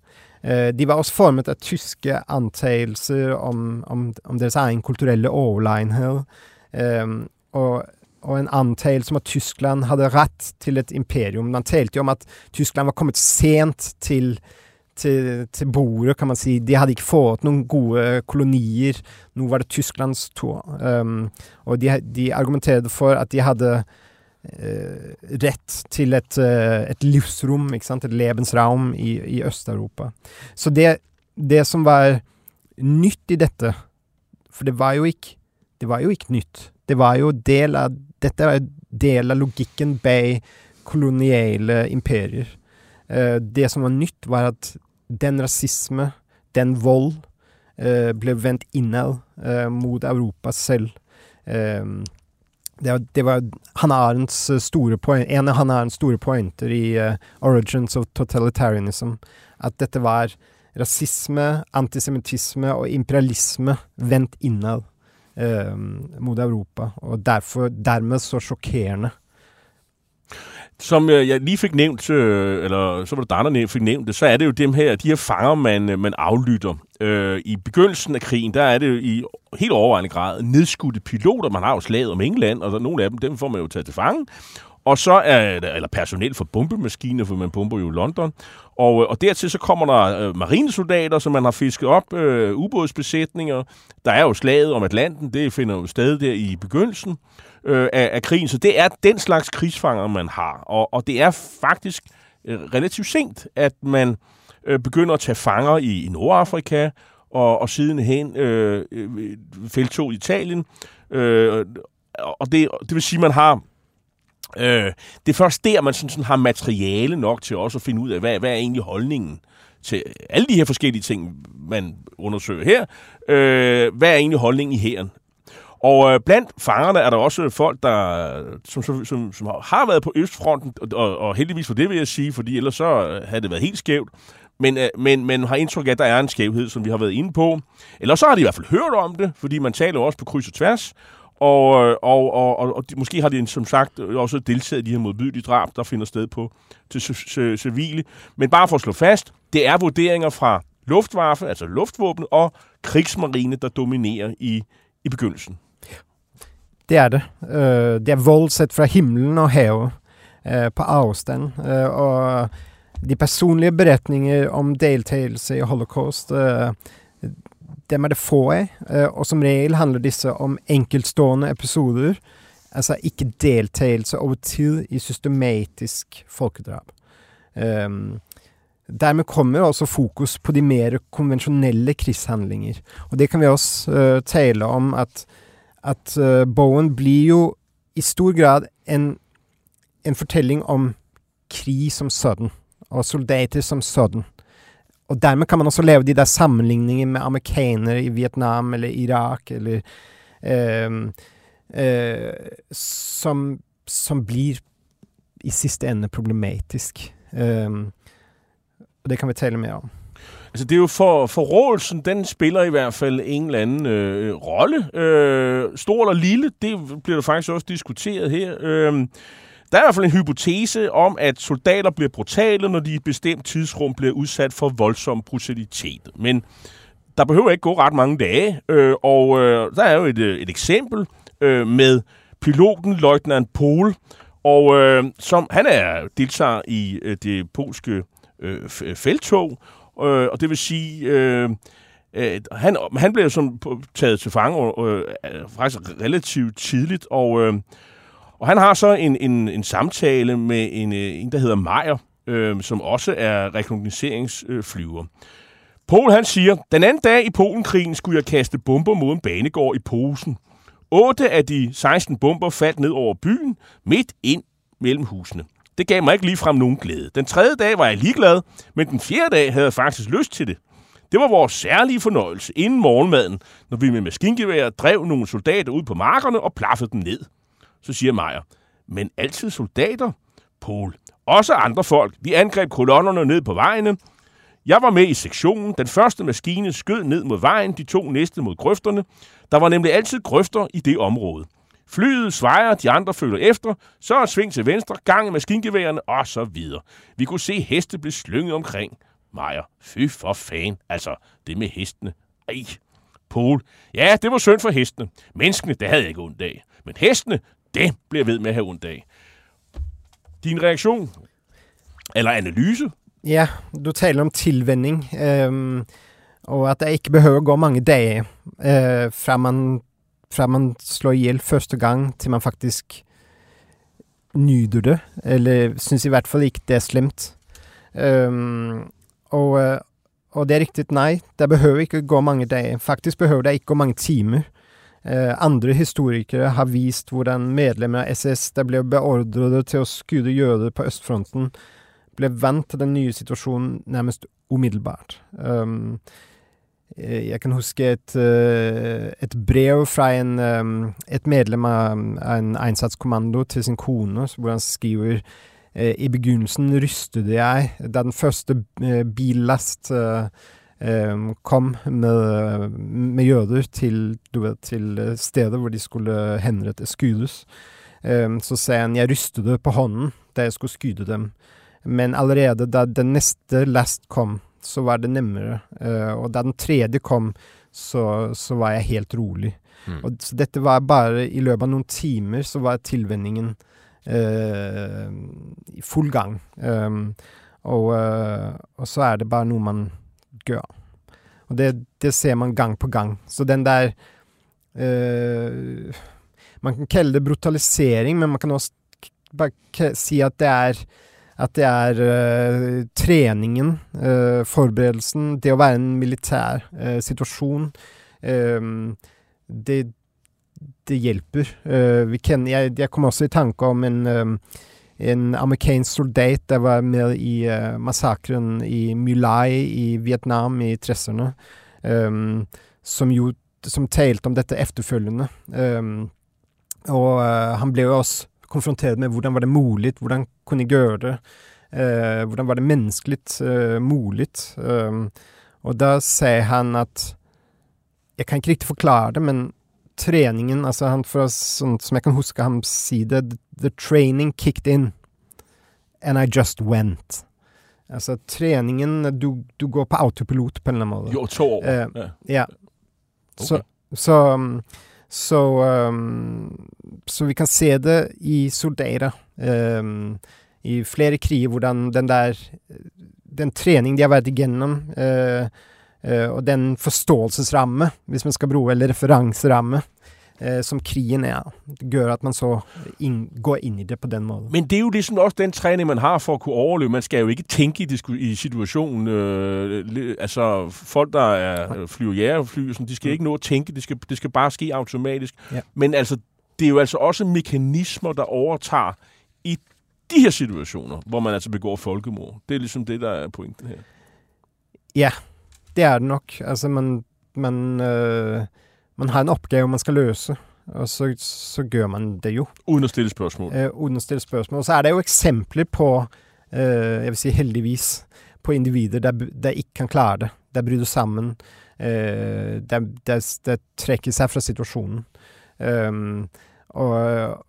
Eh, de var også formet av tyske antagelser om, om, om deres egen kulturelle overlegenhet. Eh, og, og en antagelse om at Tyskland hadde rett til et imperium. Man talte jo om at Tyskland var kommet sent til, til, til bordet, kan man si. De hadde ikke fått noen gode kolonier. Nå var det Tysklands tur. Um, og de, de argumenterte for at de hadde Eh, rätt till ett, eh, ett livsrum, et ikke sant? ett lebensraum i, i Øst-Europa. Så det, det som var nytt i dette For det var jo ikke, det var jo ikke nytt. Det var jo del av Dette var del av logikken bak koloniale imperier. Eh, det som var nytt, var at den rasisme, den vold, uh, ble vendt innad mot Europa selv. Det var, det var Hannah Arendts eh, store point, en av Hannah Arendts store pointer i uh, 'Origins of Totalitarianism'. At dette var rasisme, antisemittisme og imperialisme vendt innad uh, mot Europa. Og derfor, dermed så sjokkerende. Som øh, jeg lige fik nævnt, øh, eller så var det dig, der fik nævnt det, så er det jo dem her, de her fanger, man, øh, man aflytter. Øh, I begyndelsen af krigen, der er det jo i helt overvejende grad nedskudte piloter. Man har jo slaget om England, og der, nogle af dem, dem får man jo taget til fange. Og så er der, eller personel for bombemaskiner, for man bomber jo London. Og, øh, og dertil så kommer der øh, marinesoldater, som man har fisket op, øh, ubådsbesætninger. Der er jo slaget om Atlanten, det finder jo sted der i begyndelsen øh, af, af krigen. Så det er den slags krigsfanger, man har. Og, og det er faktisk øh, relativt sent, at man øh, begynder at tage fanger i, i Nordafrika, og, og sidenhen øh, øh feltog i Italien. Øh, og det, det vil sige, at man har Øh, det er først der, man sådan, sådan har materiale nok til også at finde ud af, hvad, hvad er egentlig holdningen til alle de her forskellige ting, man undersøger her. Øh, hvad er egentlig holdningen i hæren? Og øh, blandt fangerne er der også folk, der som, som, som, som har været på Østfronten, og, og heldigvis for det vil jeg sige, fordi ellers så øh, havde det været helt skævt. Men, øh, men, men har indtryk af, at der er en skævhed, som vi har været inde på. Eller så har de i hvert fald hørt om det, fordi man taler også på kryds og tværs. Og, øh, og, og, og, og de, måske har de som sagt også deltaget i de her modbydelige drab, der finder sted på til civile. Men bare for at slå fast, det er vurderinger fra Luftwaffe, altså luftvåben, og krigsmarine, der dominerer i, i begyndelsen. Det er det. Uh, det er vold sett fra himmelen og havet uh, på afstand. Uh, eh, og de personlige beretninger om deltagelse i holocaust dem er det få av, og som regel handler disse om enkeltstående episoder. Altså ikke deltagelse over tid i systematisk folkedrab. Um, dermed kommer også fokus på de mer konventionelle krigshandlinger. Og det kan vi også uh, tale om at, at uh, Bowen blir jo i stor grad en, en fortelling om krig som sådan, og soldater som sådan. Og dermed kan man også leve de der sammenligninger med amerikanere i Vietnam eller Irak, eller uh, uh, som, som blir i sidste ende problematisk. Øh, og det kan vi tale mere om. Altså det er jo for, for Rålsen, den spiller i hvert fald en eller anden øh, rolle. Øh, stor eller lille, det bliver der faktisk også diskuteret her. Øh, der er i hvert fald en hypotese om, at soldater bliver brutale, når de i et bestemt tidsrum bliver udsat for voldsom brutalitet. Men der behøver ikke gå ret mange dage, øh, og øh, der er jo et, øh, et eksempel øh, med piloten Leutnant Pol, og øh, som han er deltager i øh, det polske øh, feltog, øh, og det vil sige, øh, øh, han, han blev som taget til fange øh, faktisk relativt tidligt, og øh, og han har så en, en, en samtale med en, øh, en, der hedder Meyer, øh, som også er rekognoseringsflyver. Pol han siger, den anden dag i Polenkrigen skulle jeg kaste bomber mod en banegård i posen. 8 af de 16 bomber faldt ned over byen, midt ind mellem husene. Det gav mig ikke ligefrem nogen glæde. Den tredje dag var jeg ligeglad, men den fjerde dag havde jeg faktisk lyst til det. Det var vores særlige fornøjelse inden morgenmaden, når vi med maskingevær drev nogle soldater ud på markerne og plaffede dem ned. Så siger Meyer, men altid soldater? Pol. Også andre folk. Vi angreb kolonnerne ned på vejene. Jeg var med i sektionen. Den første maskine skød ned mod vejen, de to næste mod grøfterne. Der var nemlig altid grøfter i det område. Flyet svejer, de andre følger efter, så er sving til venstre, gang i maskingeværerne og så videre. Vi kunne se heste blive slynget omkring. Maja, fy for fan. Altså, det med hestene. Ej. Pol, ja, det var synd for hestene. Menneskene, det havde jeg ikke ondt af. Men hestene, det bliver ved med at have ondt af. Din reaktion? Eller analyse? Ja, du taler om tilvænning. Øhm, og at det ikke behøver gå mange dage øh, fra, man, fra man slår ihjel første gang, til man faktisk nyder det, eller synes i hvert fall ikke det er slemt. Um, og, øh, og det er riktigt, nej, det behøver ikke gå mange dage. Faktisk behøver det ikke gå mange timer. Uh, andre historikere har vist hvordan medlemmer av SS der ble beordret til å skude jøder på østfronten, ble vant til den nye situasjonen nærmest umiddelbart. Um, Eh, jeg kan huske et, eh, et brev fra en, ehm, et medlem av en einsatskommando til sin kone, hvor han skriver eh, i begynnelsen rystet jeg da den første billast ehm, kom med, med jøder til, du vet, til stedet hvor de skulle henrette skydes. Ehm, så sier han jeg rystet på hånden da jeg skulle skyde dem. Men allerede da den neste last kom, så var det nemmere. Uh, og da den tredje kom, så, så var jeg helt rolig. Mm. Og, så dette var bare i løpet av noen timer så var tilvenningen uh, i full gang. Um, og, uh, og, så er det bare noe man gjør. Og det, det ser man gang på gang. Så den der Man kan kalle det brutalisering, men man kan også bare si at det er at det er uh, treningen, uh, forberedelsen, det å være en militær uh, situasjon. det, det hjelper. Kan, jeg, jeg, kom også i tanke om en, en amerikansk soldat jeg var med i massakren i Mulai i Vietnam i 30-erne, som, som talte om dette efterfølgende. og han ble jo også konfronteret med hvordan var det mulig, hvordan kunne jeg gjøre det, eh, hvordan var det menneskelig eh, mulig. Um, og da sier han at Jeg kan ikke riktig forklare det, men treningen altså han, for, sånn, Som jeg kan huske ham si det The training kicked in, and I just went. Altså treningen Du, du går på autopilot på en eller annen måte. Jo, to år. Eh, ja. ja. Okay. Så, så um, så, um, så vi kan se det i Soldeira. Um, øhm, I flere kriger, hvordan den der Den trening de har vært igjennom, uh, øh, uh, øh, og den forståelsesramme, hvis man skal bruke, eller referanseramme, eh, som krigen er. Gør, at man så in, går ind i det på den måde. Men det er jo ligesom også den træning, man har for at kunne overleve. Man skal jo ikke tænke i, i situationen. Øh, altså, folk, der er flyver jægerfly, de skal mm. ikke nå at tænke. Det skal, det skal bare ske automatisk. Ja. Men altså, det er jo altså også mekanismer, der overtager i de her situationer, hvor man altså begår folkemord. Det er ligesom det, der er pointen her. Ja, det er det nok. Altså, man, man øh, man har en oppgave man skal løse, og så, så gjør man det jo. Uden å stille spørsmål. Eh, uden å stille spørsmål. Og så er det jo eksempler på, eh, jeg vil si heldigvis, på individer der, der ikke kan klare det. Der bryter sammen. Eh, der, der, der, trekker seg fra situasjonen. Um, og,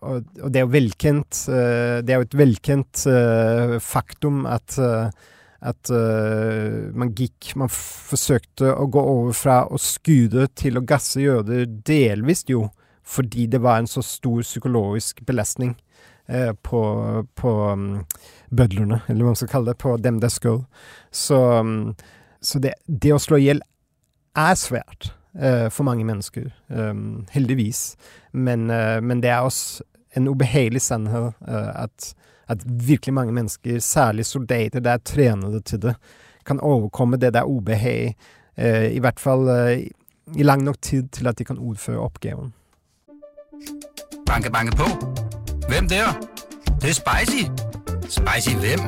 og, og, det er jo velkjent uh, Det er jo et velkjent uh, faktum at uh, at uh, man gikk Man forsøkte å gå over fra å skude til å gasse jøder, delvis jo fordi det var en så stor psykologisk belastning uh, på, på um, bødlerne, eller hva man skal kalle det, på dem det skal. Så, um, så det, det, å slå i hjel er svært uh, for mange mennesker, um, heldigvis. Men, men, det er også en ubehagelig sannhet at at virkelig mange mennesker, særlig soldater, der er trenede til det, kan overkomme det der ubehag, eh, i hvert fall eh, i lang nok tid til at de kan udføre opgaven. Banke, banke på. Hvem der? Det, det er spicy. Spicy hvem?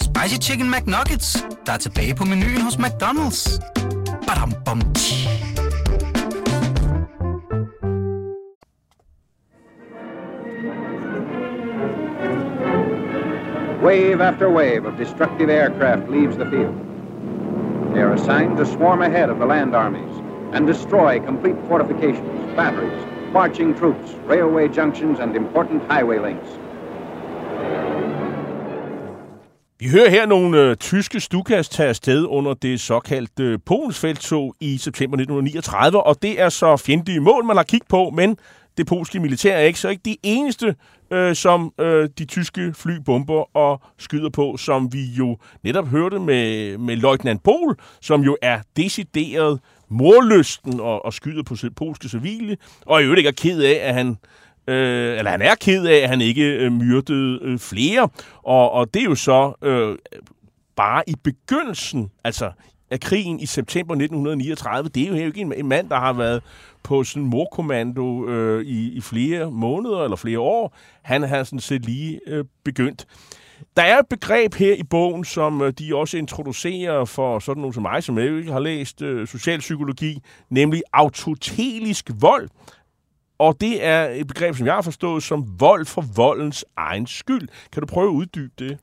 Spicy Chicken McNuggets, der er tilbage på menuen hos McDonald's. Badum, bom, tji. Wave after wave of destructive aircraft leaves the field. They are assigned to swarm ahead of the land armies and destroy complete fortifications, batteries, marching troops, railway junctions, and important highway links. Vi hører her nogle øh, tyske stukas tage afsted under det såkaldte øh, Polens feltog i september 1939, og det er så fjendtlige mål, man har kigget på, men det polske militær ikke så ikke de eneste, øh, som øh, de tyske fly bomber og skyder på, som vi jo netop hørte med, med Leutnant Pol, som jo er decideret morlysten og, og skyder på polske civile, og i øvrigt ikke er ked af, at han øh, eller han er ked af, at han ikke øh, myrdede øh, flere. Og, og det er jo så øh, bare i begyndelsen, altså af krigen i september 1939. Det er jo ikke en, en mand, der har været på sådan en morkommando øh, i, i flere måneder eller flere år. Han har sådan set lige øh, begyndt. Der er et begreb her i bogen, som øh, de også introducerer for sådan nogen som mig, som jeg ikke har læst øh, socialpsykologi, nemlig autotelisk vold. Og det er et begreb, som jeg har forstået som vold for voldens egen skyld. Kan du prøve at uddybe det?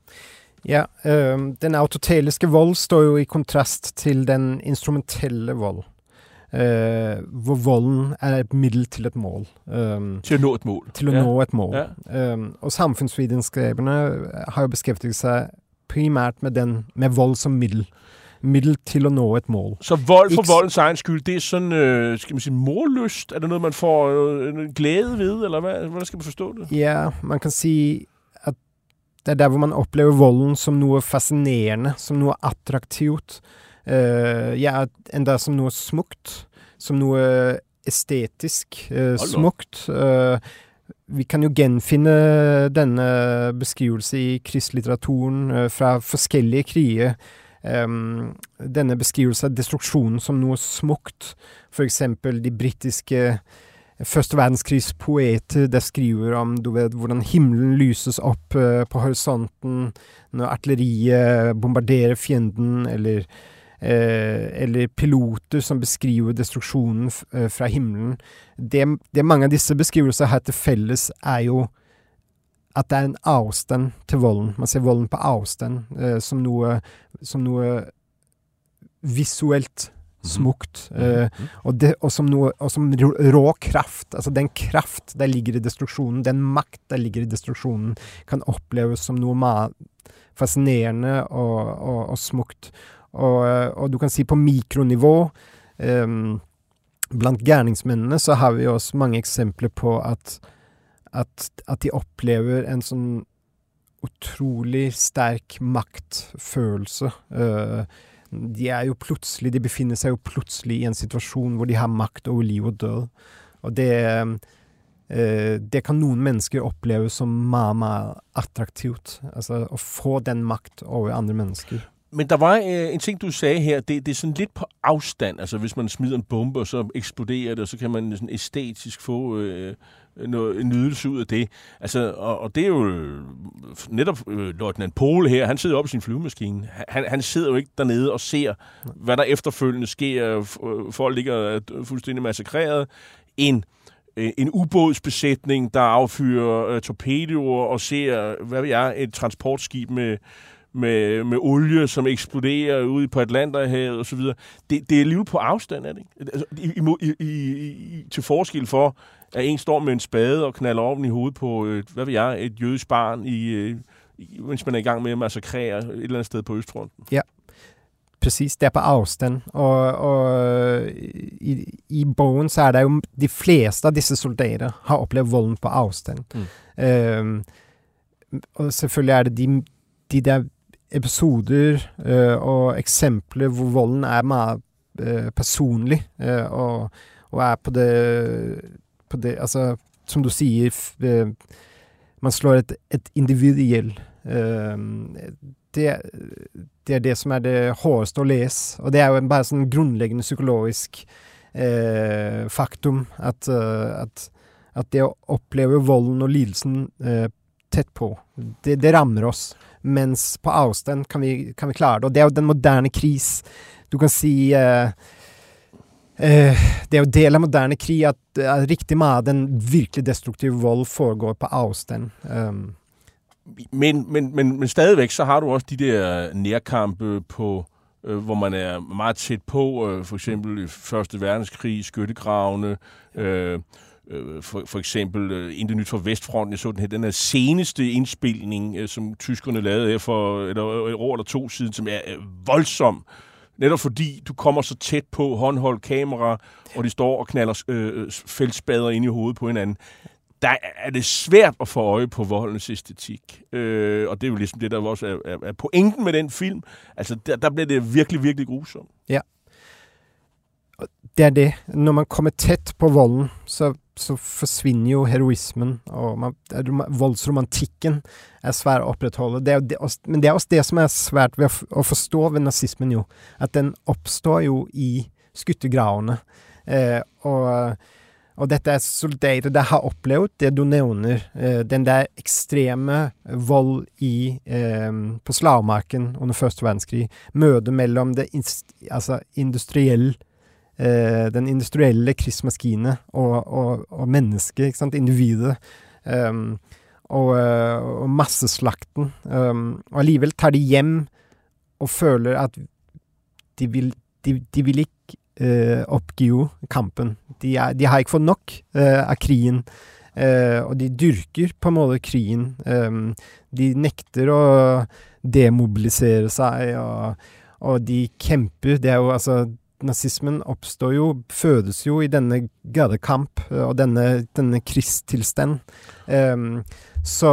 Ja, øh, den autoteliske vold står jo i kontrast til den instrumentelle vold. Uh, hvor volden er et middel til et mål. Um, til at nå et mål. Til at ja. nå et mål. Ja. Um, og samfunnsvitenskaperne har jo beskæftiget sig primært med, den, med vold som middel. Middel til at nå et mål. Så vold for Ikke... voldens egen skyld, det er sådan, øh, skal man sige, morlyst? Er det noget, man får øh, glæde ved, eller hvad? hvordan skal man forstå det? Ja, man kan sige, det er der, hvor man oplever volden som noget fascinerende, som noget attraktivt. Uh, ja, enda som noe smukt. Som noe estetisk uh, smukt. Uh, vi kan jo gjenfinne denne beskrivelse i kristlitteraturen uh, fra forskjellige kriger. Um, denne beskrivelse av destruksjonen som noe smukt. Eksempel de britiske første verdenskrigs poeter der skriver om du vet, hvordan himmelen lyses opp uh, på horisonten når artilleriet bombarderer fienden, eller eh, eller piloter som beskriver destruksjonen eh, fra himmelen. Det, det, mange av disse beskrivelser har til felles, er jo at det er en avstand til volden. Man ser volden på avstand eh, som, noe, som noe visuelt smukt. Mm -hmm. uh, og, det, og, som noe, og, som rå kraft. Altså den kraft der ligger i destruksjonen, den makt der ligger i destruksjonen, kan oppleves som noe fascinerende og, og, og smukt. Og, og, du kan si på mikronivå um, Blant gærningsmennene så har vi også mange eksempler på at, at, at de opplever en sånn utrolig sterk maktfølelse. Uh, de er jo plutselig De befinner seg jo plutselig i en situasjon hvor de har makt over liv og død. Og det, uh, det kan noen mennesker oppleve som meget attraktivt. Altså å få den makt over andre mennesker. Men der var øh, en ting, du sagde her. Det, det er sådan lidt på afstand. Altså, hvis man smider en bombe, og så eksploderer det, og så kan man sådan æstetisk få øh, noget, en nydelse ud af det. Altså, og, og det er jo netop øh, Løjtnant Pole her. Han sidder oppe i sin flyvemaskine. Han, han sidder jo ikke dernede og ser, hvad der efterfølgende sker. Øh, folk ligger øh, fuldstændig massakreret. En øh, en ubådsbesætning, der affyrer øh, torpedoer og ser, hvad ved jeg, et transportskib med med, med olie, som eksploderer ude på Atlanterhavet osv. Det, det er lige på afstand af det. Altså, i, i, i, i, til forskel for, at en står med en spade og knaller oven i hovedet på, et, hvad ved jeg, et jødisk barn, i, øh, i, mens man er i gang med at massakrere et eller andet sted på Østfronten. Ja, præcis. Det er på afstand. Og, og i, i bogen så er der jo de fleste af disse soldater har oplevet volden på afstand. Mm. Øhm, og selvfølgelig er det de, de der episoder uh, og eksempler hvor volden er meget uh, personlig, uh, og, og, er på det, på det Altså, som du sier, man slår et, et individ i. Det, det, er det som er det hårdeste å lese, og det er jo en bare sånn grunnleggende psykologisk faktum at, at, at, det å oppleve volden og lidelsen tett på, det, det rammer oss mens på avstand kan vi, kan vi klare det. Og det er jo den moderne kris. Du kan si uh, uh, Det er jo del av moderne krig at uh, riktig mye den virkelig destruktive vold foregår på avstand. Um. Ehm. Men, men, men, men stadigvæk så har du også de der nærkampe på øh, hvor man er meget tæt på, øh, for eksempel i Første Verdenskrig, skyttegravene, øh, øh, for, for eksempel øh, Intet Nyt fra Vestfronten, jeg så den her, den her seneste indspilning, øh, som tyskerne lavede her for et år, øh, et år eller to siden, som er øh, voldsom. Netop fordi du kommer så tæt på håndholdt kamera, og de står og knaller øh, øh feldspader ind i hovedet på hinanden. Der er det svært at få øje på voldens æstetik. Øh, og det er jo ligesom det, der også er, er, er pointen med den film. Altså, der, der bliver det virkelig, virkelig grusomt. Ja. Det er det. Når man kommer tæt på volden, så, så forsvinder jo heroismen, og man, voldsromantikken er svær å opprettholde. Det er, det, men det er også det som er svært ved å, å forstå ved nazismen, jo. At den oppstår jo i skyttergravene. Eh, og, og dette er soldater de har opplevd det du nevner. Eh, den der ekstreme vold i, eh, på slagmarken under første verdenskrig. Møtet mellom det altså industrielle eh, den industrielle krigsmaskinen og, og, og mennesket, ikke sant, individet. Um, og, eh, og masseslakten. Um, og allikevel tar de hjem og føler at de vil, de, de vil ikke eh, uh, oppgi kampen. De, er, de, har ikke fått nok uh, av krigen. Uh, og de dyrker på en måte krigen. Um, de nekter å demobilisere seg, og, og de kjemper. Det er jo altså nazismen oppstår jo, fødes jo i denne gadekamp og denne, denne krigstilstand. Um, så,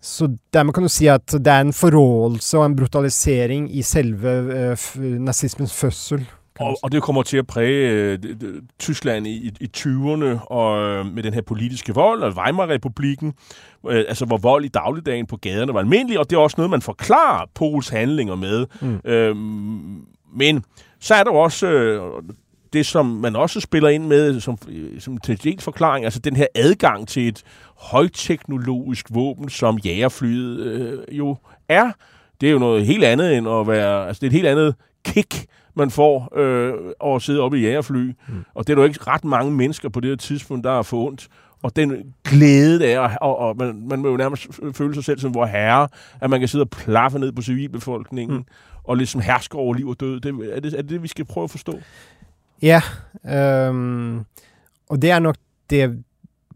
så dermed kan du si at det er en forrådelse og en brutalisering i selve uh, nazismens fødsel. Og, og det kommer til at præge uh, Tyskland i, i 20'erne og uh, med den her politiske vold og Weimar-republiken, uh, altså hvor vold i dagligdagen på gaderne var almindelig, og det er også noget, man forklarer Pols handlinger med. Mm. Uh, men så er der også øh, det, som man også spiller ind med som, som til forklaring, altså den her adgang til et højteknologisk våben, som jægerflyet øh, jo er. Det er jo noget helt andet end at være... Altså det er et helt andet kick, man får øh, over at sidde oppe i jægerfly. Mm. Og det er jo ikke ret mange mennesker på det her tidspunkt, der har fået ondt. Og den glæde, der er, og, og man, man må jo nærmest føle sig selv som vor herre, at man kan sidde og plaffe ned på civilbefolkningen. Mm og ligesom hersker over liv og død. Det, er, det, er det det, vi skal prøve at forstå? Ja, um, og det er nok det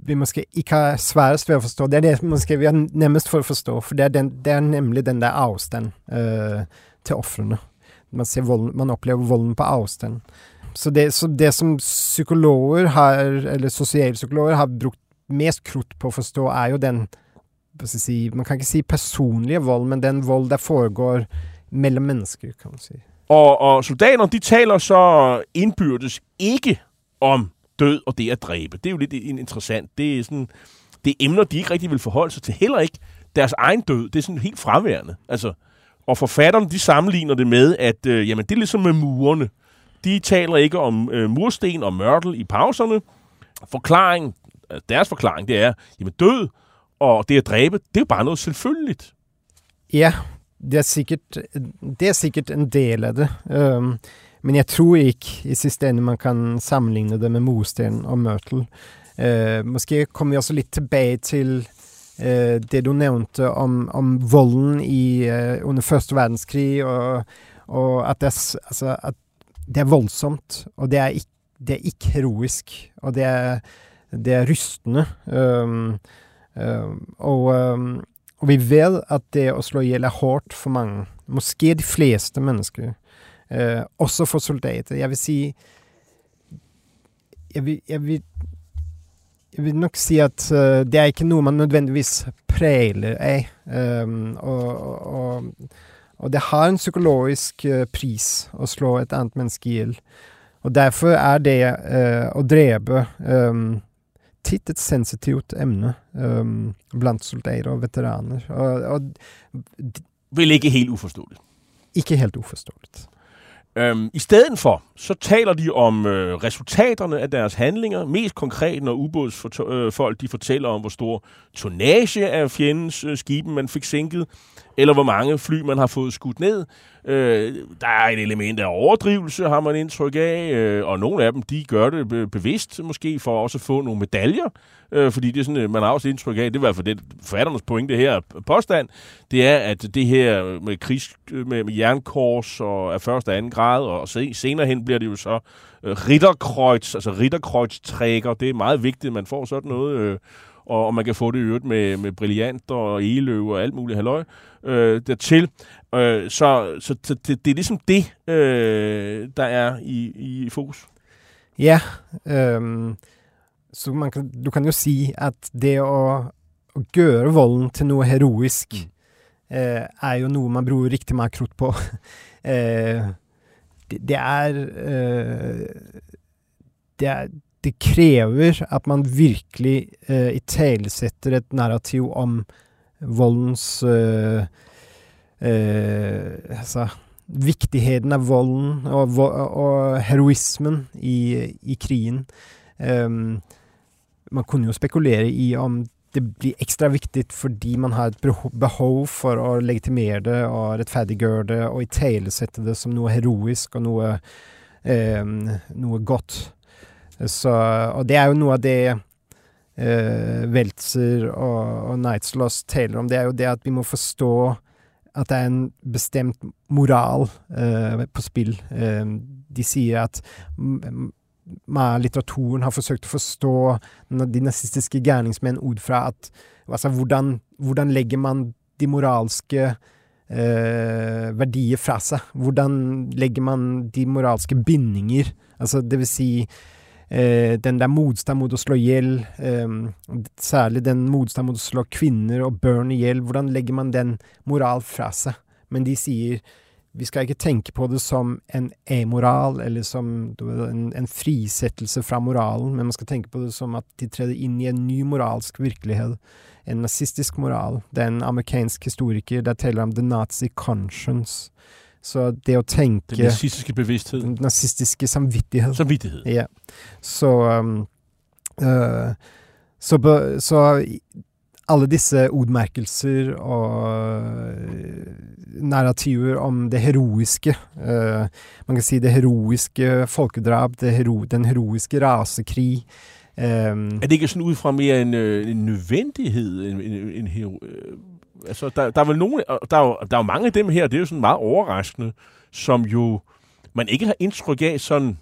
vi måske ikke har sværest ved at forstå. Det er det måske vi har nemmest for at forstå, for det er, den, det er nemlig den der afstand uh, til offrene. Man, ser volden, man oplever volden på afstand. Så det, så det som psykologer har, eller sosialpsykologer har brukt mest krutt på å forstå, er jo den si, Man kan ikke si personlige vold, men den vold der foregår mellom mennesker, kan man si. Og, og soldaterne, de taler så indbyrdes ikke om død og det at dræbe. Det er jo lidt interessant. Det er sådan, det er emner, de ikke rigtig vil forholde sig til. Heller ikke deres egen død. Det er sådan helt fraværende. Altså, og forfatterne, de sammenligner det med, at øh, jamen, det er ligesom med murene. De taler ikke om øh, mursten og mørtel i pauserne. Forklaring, øh, deres forklaring, det er, jamen død og det at dræbe, det er jo bare noget selvfølgeligt. Ja, det er sikkert, det er sikkert en del av det. Um, men jeg tror ikke i sidste ende man kan sammenligne det med mursten og mørtel. Uh, måske kommer vi også lidt tilbage til uh, det du nævnte om, om volden i, uh, under første verdenskrig, og, og at, det altså, at, det er, voldsomt, og det er, ikke, det er ikke heroisk, og det er, det er rystende. Um, um, og um, og vi vet at det å slå i hjel er hardt for mange. Kanskje de fleste mennesker. Uh, også for soldater. Jeg vil si jeg vil, jeg vil, jeg vil nok si at uh, det er ikke noe man nødvendigvis preler ei. Um, og, og, og, det har en psykologisk uh, pris å slå et annet menneske i hjel. Og derfor er det uh, å drepe um, titt et sensitivt emne um, blant soldater og veteraner. Og, og Vel ikke helt uforståeligt. Ikke helt uforståeligt. Øhm, I stedet for, så taler de om øh, resultaterne af deres handlinger, mest konkret, når ubådsfolk øh, de fortæller om, hvor stor tonnage af fjendens øh, skibe man fik sænket, eller hvor mange fly man har fået skudt ned. Øh, der er et element af overdrivelse, har man indtryk af, øh, og nogle af dem, de gør det bevidst, måske for også at få nogle medaljer, øh, fordi det er sådan, øh, man har også indtryk af, det er i hvert fald det forfatternes pointe her påstand, det er, at det her med krigs, øh, med, med jernkors og af første og anden grad, og senere hen bliver det jo så øh, ritterkreuz, altså ritterkreuz-trækker, det er meget vigtigt, at man får sådan noget, øh, og, og man kan få det i øvrigt med, med brillanter og eløv og alt muligt halløj øh, dertil. Øh, så så det, det er ligesom det, øh, der er i, i fokus. Ja, um, så man kan, du kan jo sige, at det at, at gøre volden til noget heroisk, mm. uh, er jo noget, man bruger rigtig meget krudt på. uh, det, det er uh, det er det krever at man virkelig eh, uh, italesetter et narrativ om voldens uh, uh, altså, viktigheten av volden og, og heroismen i, i krigen. Um, man kunne jo spekulere i om det blir ekstra viktig fordi man har et behov for å legitimere det og rettferdiggjøre det og italesette det som noe heroisk og noe, um, noe godt. Så, og det er jo noe av det eh, Weltzer og, og Nightsloss taler om. Det er jo det at vi må forstå at det er en bestemt moral eh, på spill. Uh, de sier at litteraturen har forsøkt å forstå de nazistiske gjerningsmenn ord fra at altså, hvordan, hvordan legger man de moralske eh, verdier fra seg? Hvordan legger man de moralske bindinger? Altså, det vil si eh, den der motstand mot å slå i hjel, eh, særlig den motstand mot å slå kvinner og børn i hjel, hvordan legger man den moral fra seg? Men de sier vi skal ikke tenke på det som en e-moral, eller som en, en, frisettelse fra moralen, men man skal tenke på det som at de trer inn i en ny moralsk virkelighet. En nazistisk moral. Det er en amerikansk historiker der teller om the nazi conscience. Så det å tenke Den nazistiske bevissthet. Den nazistiske samvittighet. Samvittighet. Ja. Så, um, uh, så, så alle disse ordmerkelser og narrativer om det heroiske. Uh, man kan si det heroiske folkedrap, det hero, den heroiske rasekrig. Um, er det ikke sådan ud fra mere en, en nødvendighed? En, en, en hero, altså, der, der er vel nogle, der er, jo, der er jo mange af dem her, det er jo sådan meget overraskende, som jo man ikke har indtryk af sådan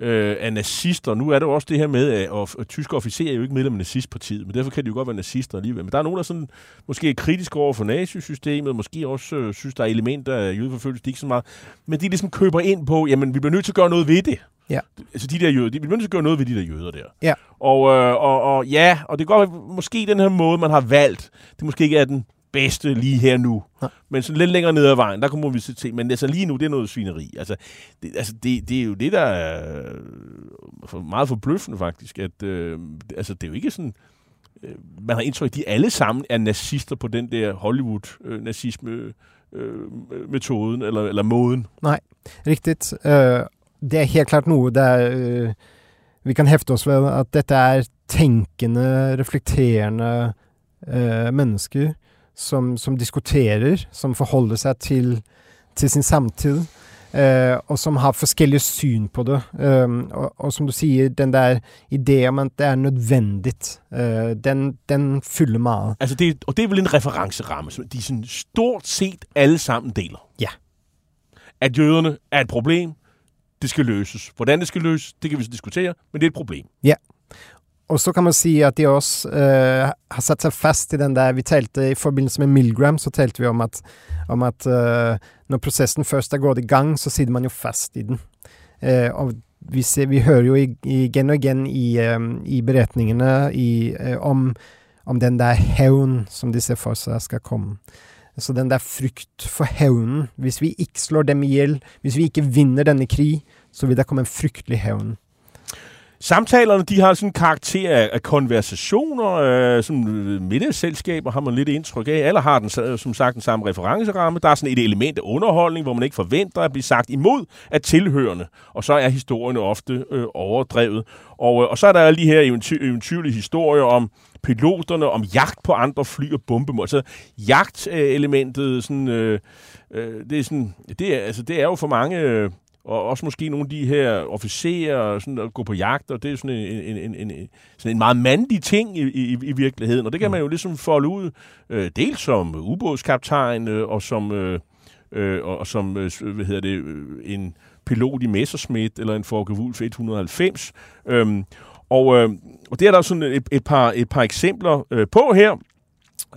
øh, af nazister. Nu er det jo også det her med, at og, og tyske officerer er jo ikke medlem af nazistpartiet, men derfor kan de jo godt være nazister alligevel. Men der er nogen, der sådan, måske er kritiske over for nazisystemet, måske også øh, synes, der er elementer af jødeforfølgelse, de ikke så meget. Men de ligesom køber ind på, jamen vi bliver nødt til at gøre noget ved det. Ja. Altså de der jøder, de, vi bliver nødt til at gøre noget ved de der jøder der. Ja. Og, øh, og, og ja, og det går måske den her måde, man har valgt, det måske ikke er den bedste lige her nu. Ja. Men sådan lidt længere ned ad vejen, der kommer vi til se. Men altså lige nu, det er noget svineri. Altså, det, altså, det, det er jo det, der er meget forbløffende faktisk. At, øh, altså, det er jo ikke sådan... Øh, man har indtryk, at de alle sammen er nazister på den der Hollywood-nazisme-metoden, øh, eller, eller måden. Nej, rigtigt. Uh, det er helt klart noget, der uh, vi kan hæfte os ved, at dette er tænkende, reflekterende uh, mennesker, som, som diskuterer, som forholder seg til, til sin samtid, eh, og som har forskjellige syn på det. Um, og, og, som du sier, den der ideen om at det er nødvendig, uh, den, den fylder meget. Altså det, og det er vel en referenceramme, som de sådan stort set alle sammen deler? Ja. At jøderne er et problem, det skal løses. Hvordan det skal løses, det kan vi så diskutere, men det er et problem. Ja. Og så kan man si at de også uh, eh, har satt seg fast i den der Vi talte i forbindelse med Milgram, så talte vi om at, om at uh, eh, når prosessen først er gått i gang, så sitter man jo fast i den. Eh, uh, og vi, ser, vi hører jo igjen og igjen i, um, i beretningene i, om, om den der hevn som de ser for seg skal komme. Så den der frykt for hevnen. Hvis vi ikke slår dem i hjel, hvis vi ikke vinner denne krig, så vil det komme en fryktelig hevn. Samtalerne, de har sådan en karakter af, af konversationer, øh, som øh, middagsselskaber har man lidt indtryk af. Alle har den, øh, som sagt den samme referenceramme. Der er sådan et element af underholdning, hvor man ikke forventer at blive sagt imod af tilhørende. Og så er historierne ofte øh, overdrevet. Og, øh, og så er der alle de her eventy- eventyrlige historier om piloterne, om jagt på andre fly og bombemål. Så jagtelementet, sådan, øh, øh, det, er sådan, det, er, altså, det er jo for mange... Øh, og også måske nogle af de her officerer, og sådan at gå på jagt, og det er sådan en, en, en, en, sådan en meget mandig ting i, i, i virkeligheden. Og det kan man jo ligesom folde ud, øh, dels som ubådskaptajn, øh, og som, øh, øh, og, som øh, hvad hedder det, øh, en pilot i Messerschmitt, eller en Focke Wulf 190. Øhm, og, øh, og det er der sådan et, et, par, et par eksempler øh, på her.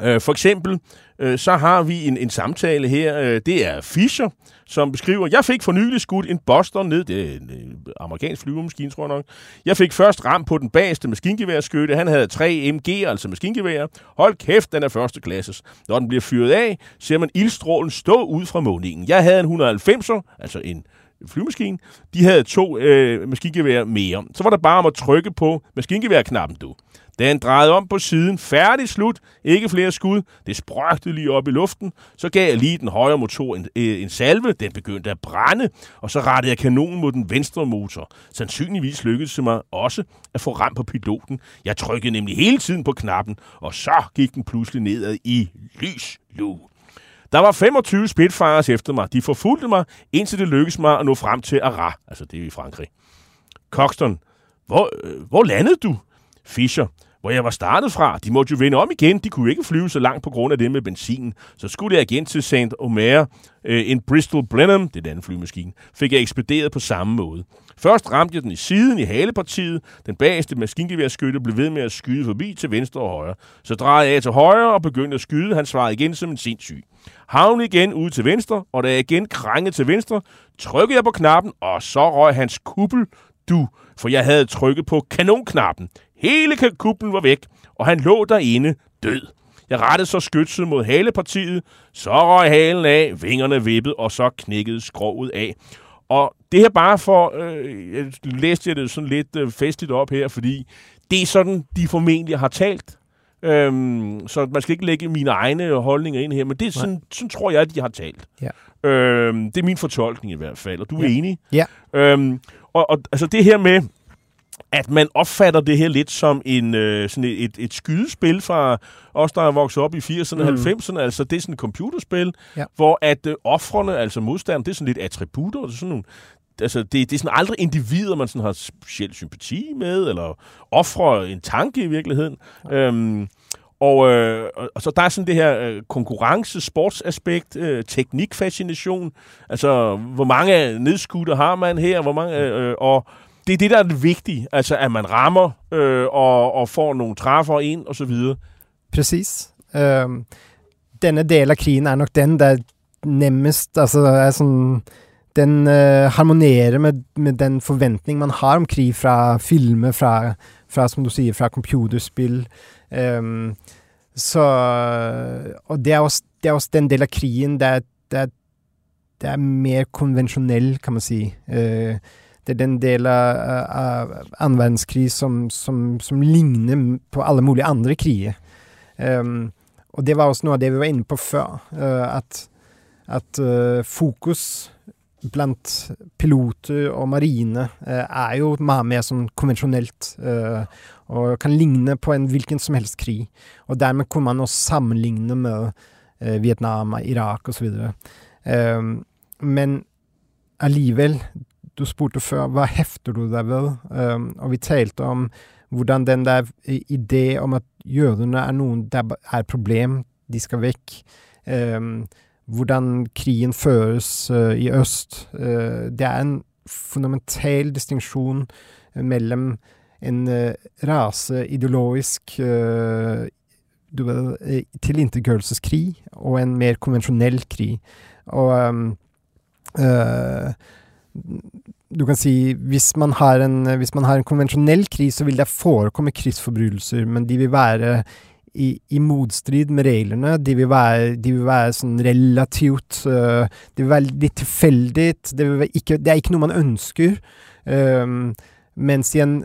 Øh, for eksempel, øh, så har vi en, en samtale her. Øh, det er Fischer, som beskriver, jeg fik for nylig skudt en Boston ned. Det er en øh, amerikansk flyvemaskine, tror jeg nok. Jeg fik først ram på den bageste maskingeværskytte. Han havde tre MG, altså maskingevær. Hold kæft, den er første klasses. Når den bliver fyret af, ser man ildstrålen stå ud fra måningen. Jeg havde en 190'er, altså en flymaskine. De havde to øh, maskingevær mere. Så var der bare om at trykke på maskingeværknappen, du. Den drejede om på siden. Færdig slut. Ikke flere skud. Det sprøgte lige op i luften. Så gav jeg lige den højre motor en, øh, en salve. Den begyndte at brænde. Og så rettede jeg kanonen mod den venstre motor. Sandsynligvis lykkedes det mig også at få ram på piloten. Jeg trykkede nemlig hele tiden på knappen. Og så gik den pludselig nedad i lys lue. Der var 25 Spitfires efter mig. De forfulgte mig, indtil det lykkedes mig at nå frem til Arras. Altså, det er i Frankrig. Coxton, hvor, øh, hvor landede du? Fischer, hvor jeg var startet fra. De måtte jo vende om igen. De kunne ikke flyve så langt på grund af det med benzin. Så skulle jeg igen til St. Omer. Øh, en Bristol Blenheim, det er den anden flymaskine, fik jeg ekspederet på samme måde. Først ramte jeg den i siden i halepartiet. Den bagerste maskingeværskytte blev ved med at skyde forbi til venstre og højre. Så drejede jeg til højre og begyndte at skyde. Han svarede igen som en sindssyg. Havn igen ud til venstre, og da jeg igen krængede til venstre, trykkede jeg på knappen, og så røg hans kuppel, du, for jeg havde trykket på kanonknappen. Hele ka- kuplen var væk, og han lå derinde død. Jeg rettede så skytset mod halepartiet, så røg halen af, vingerne vippede, og så knækkede skroget af. Og det her bare for, øh, jeg læste jeg det sådan lidt øh, festligt op her, fordi det er sådan, de formentlig har talt. Øhm, så man skal ikke lægge mine egne holdninger ind her, men det er sådan, sådan tror jeg, at de har talt. Ja. Øhm, det er min fortolkning i hvert fald, og du er Ja. enig? Ja. Øhm, og, og altså det her med, at man opfatter det her lidt som en, øh, sådan et, et, et skydespil fra os, der er vokset op i 80'erne og Mm. 90'erne. Altså, det er sådan et computerspil, Ja. hvor at øh, offrene, altså modstanderne, det er sådan lidt attributter. Det er sådan nogle, altså, det, det er sådan aldrig individer, man sådan har speciel sympati med, eller offre en tanke i virkeligheden. Øhm, og, øh, og, så der er sådan det her øh, konkurrence, sportsaspekt, øh, teknikfascination. Altså, hvor mange nedskutter har man her, hvor mange, øh, øh, og det er det, der er det vigtige. Altså, at man rammer øh, og, og får nogle træffer ind, og så videre. Precis. Um, øhm, denne del av krigen er nok den der nemmest Altså er sådan, Den øh, harmonerer med, med den forventning man har om krig fra filmer, fra, fra som du siger, fra computerspil. Um, så Og det er, også, det er også den del av krigen der, der, der er, mere konventionel, mer kan man sige. Eh, det er den del av, av som, som, som ligner på alle mulige andre kriger. Um, og det var også noe av det vi var inne på før, Uh, at, at uh, fokus blant piloter og marine uh, er jo mye mer sånn konvensjonelt, og kan ligne på en hvilken som helst krig. Og dermed kunne man også sammenligne med Vietnam, Irak osv. Um, ehm, men allikevel, du spurte før, hva hefter du deg ved? Um, og vi talte om hvordan den der idé om at jødene er noen Det er et problem, de skal vekk. Um, hvordan krigen føres uh, i øst. Uh, det er en fundamental distinksjon uh, mellom en eh, uh, raseideologisk uh, du tilintetgjørelseskrig og en mer konvensjonell krig. Og um, uh, du kan si hvis man, har en, hvis man har en konvensjonell krig, så vil det forekomme krigsforbrytelser, men de vil være i, i motstrid med reglene. De vil være, de vil være sånn relativt øh, uh, Det vil være litt tilfeldig. Det, det er ikke noe man ønsker. Um, mens i en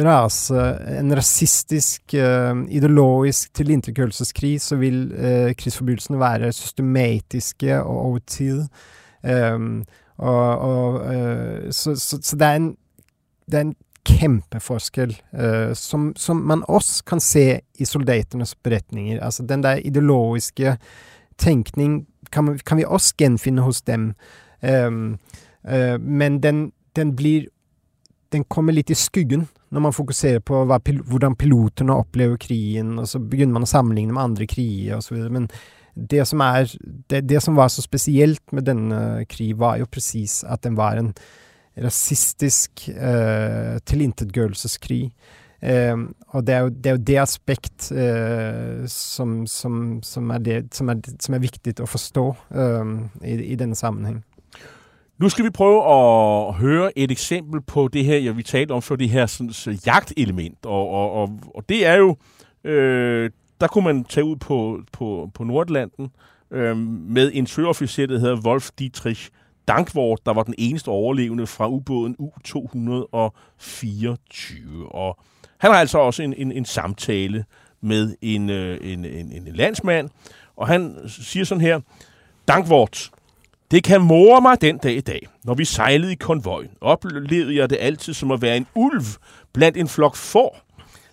rase, en rasistisk, uh, ideologisk tilintetgjørelseskrig, så vil uh, krigsforbrytelsene være systematiske og over tid. Um, og, og øh, så, så, så, det er en, det er en kjempeforskjell uh, øh, som, som, man også kan se i soldatenes beretninger. Altså den der ideologiske tenkning kan, kan vi også gjenfinne hos dem. Um, uh, men den, den blir den kommer litt i skyggen når man fokuserer på pil hvordan pilotene opplever krigen, og så begynner man å sammenligne med andre kriger osv. Men det som, er, det, det som, var så spesielt med denne krig, var jo presis at den var en rasistisk eh, tilintetgjørelseskrig. Eh, og det er, jo, det er, jo, det aspekt eh, som, som, som, er det, som, er, som, er viktig å forstå eh, i, i denne sammenheng. Nu skal vi prøve at høre et eksempel på det her, jeg vi talte om for det her sådan, så jagtelement. Og, og, og, og det er jo, øh, der kunne man tage ud på, på, på Nordlanden øh, med en søofficer, der hedder Wolf Dietrich Dankvort, der var den eneste overlevende fra ubåden U-224. Og han har altså også en, en, en samtale med en, øh, en, en, en landsmand, og han siger sådan her, Dankvort, det kan more mig den dag i dag. Når vi sejlede i konvoj, oplevede jeg det altid som at være en ulv blandt en flok får,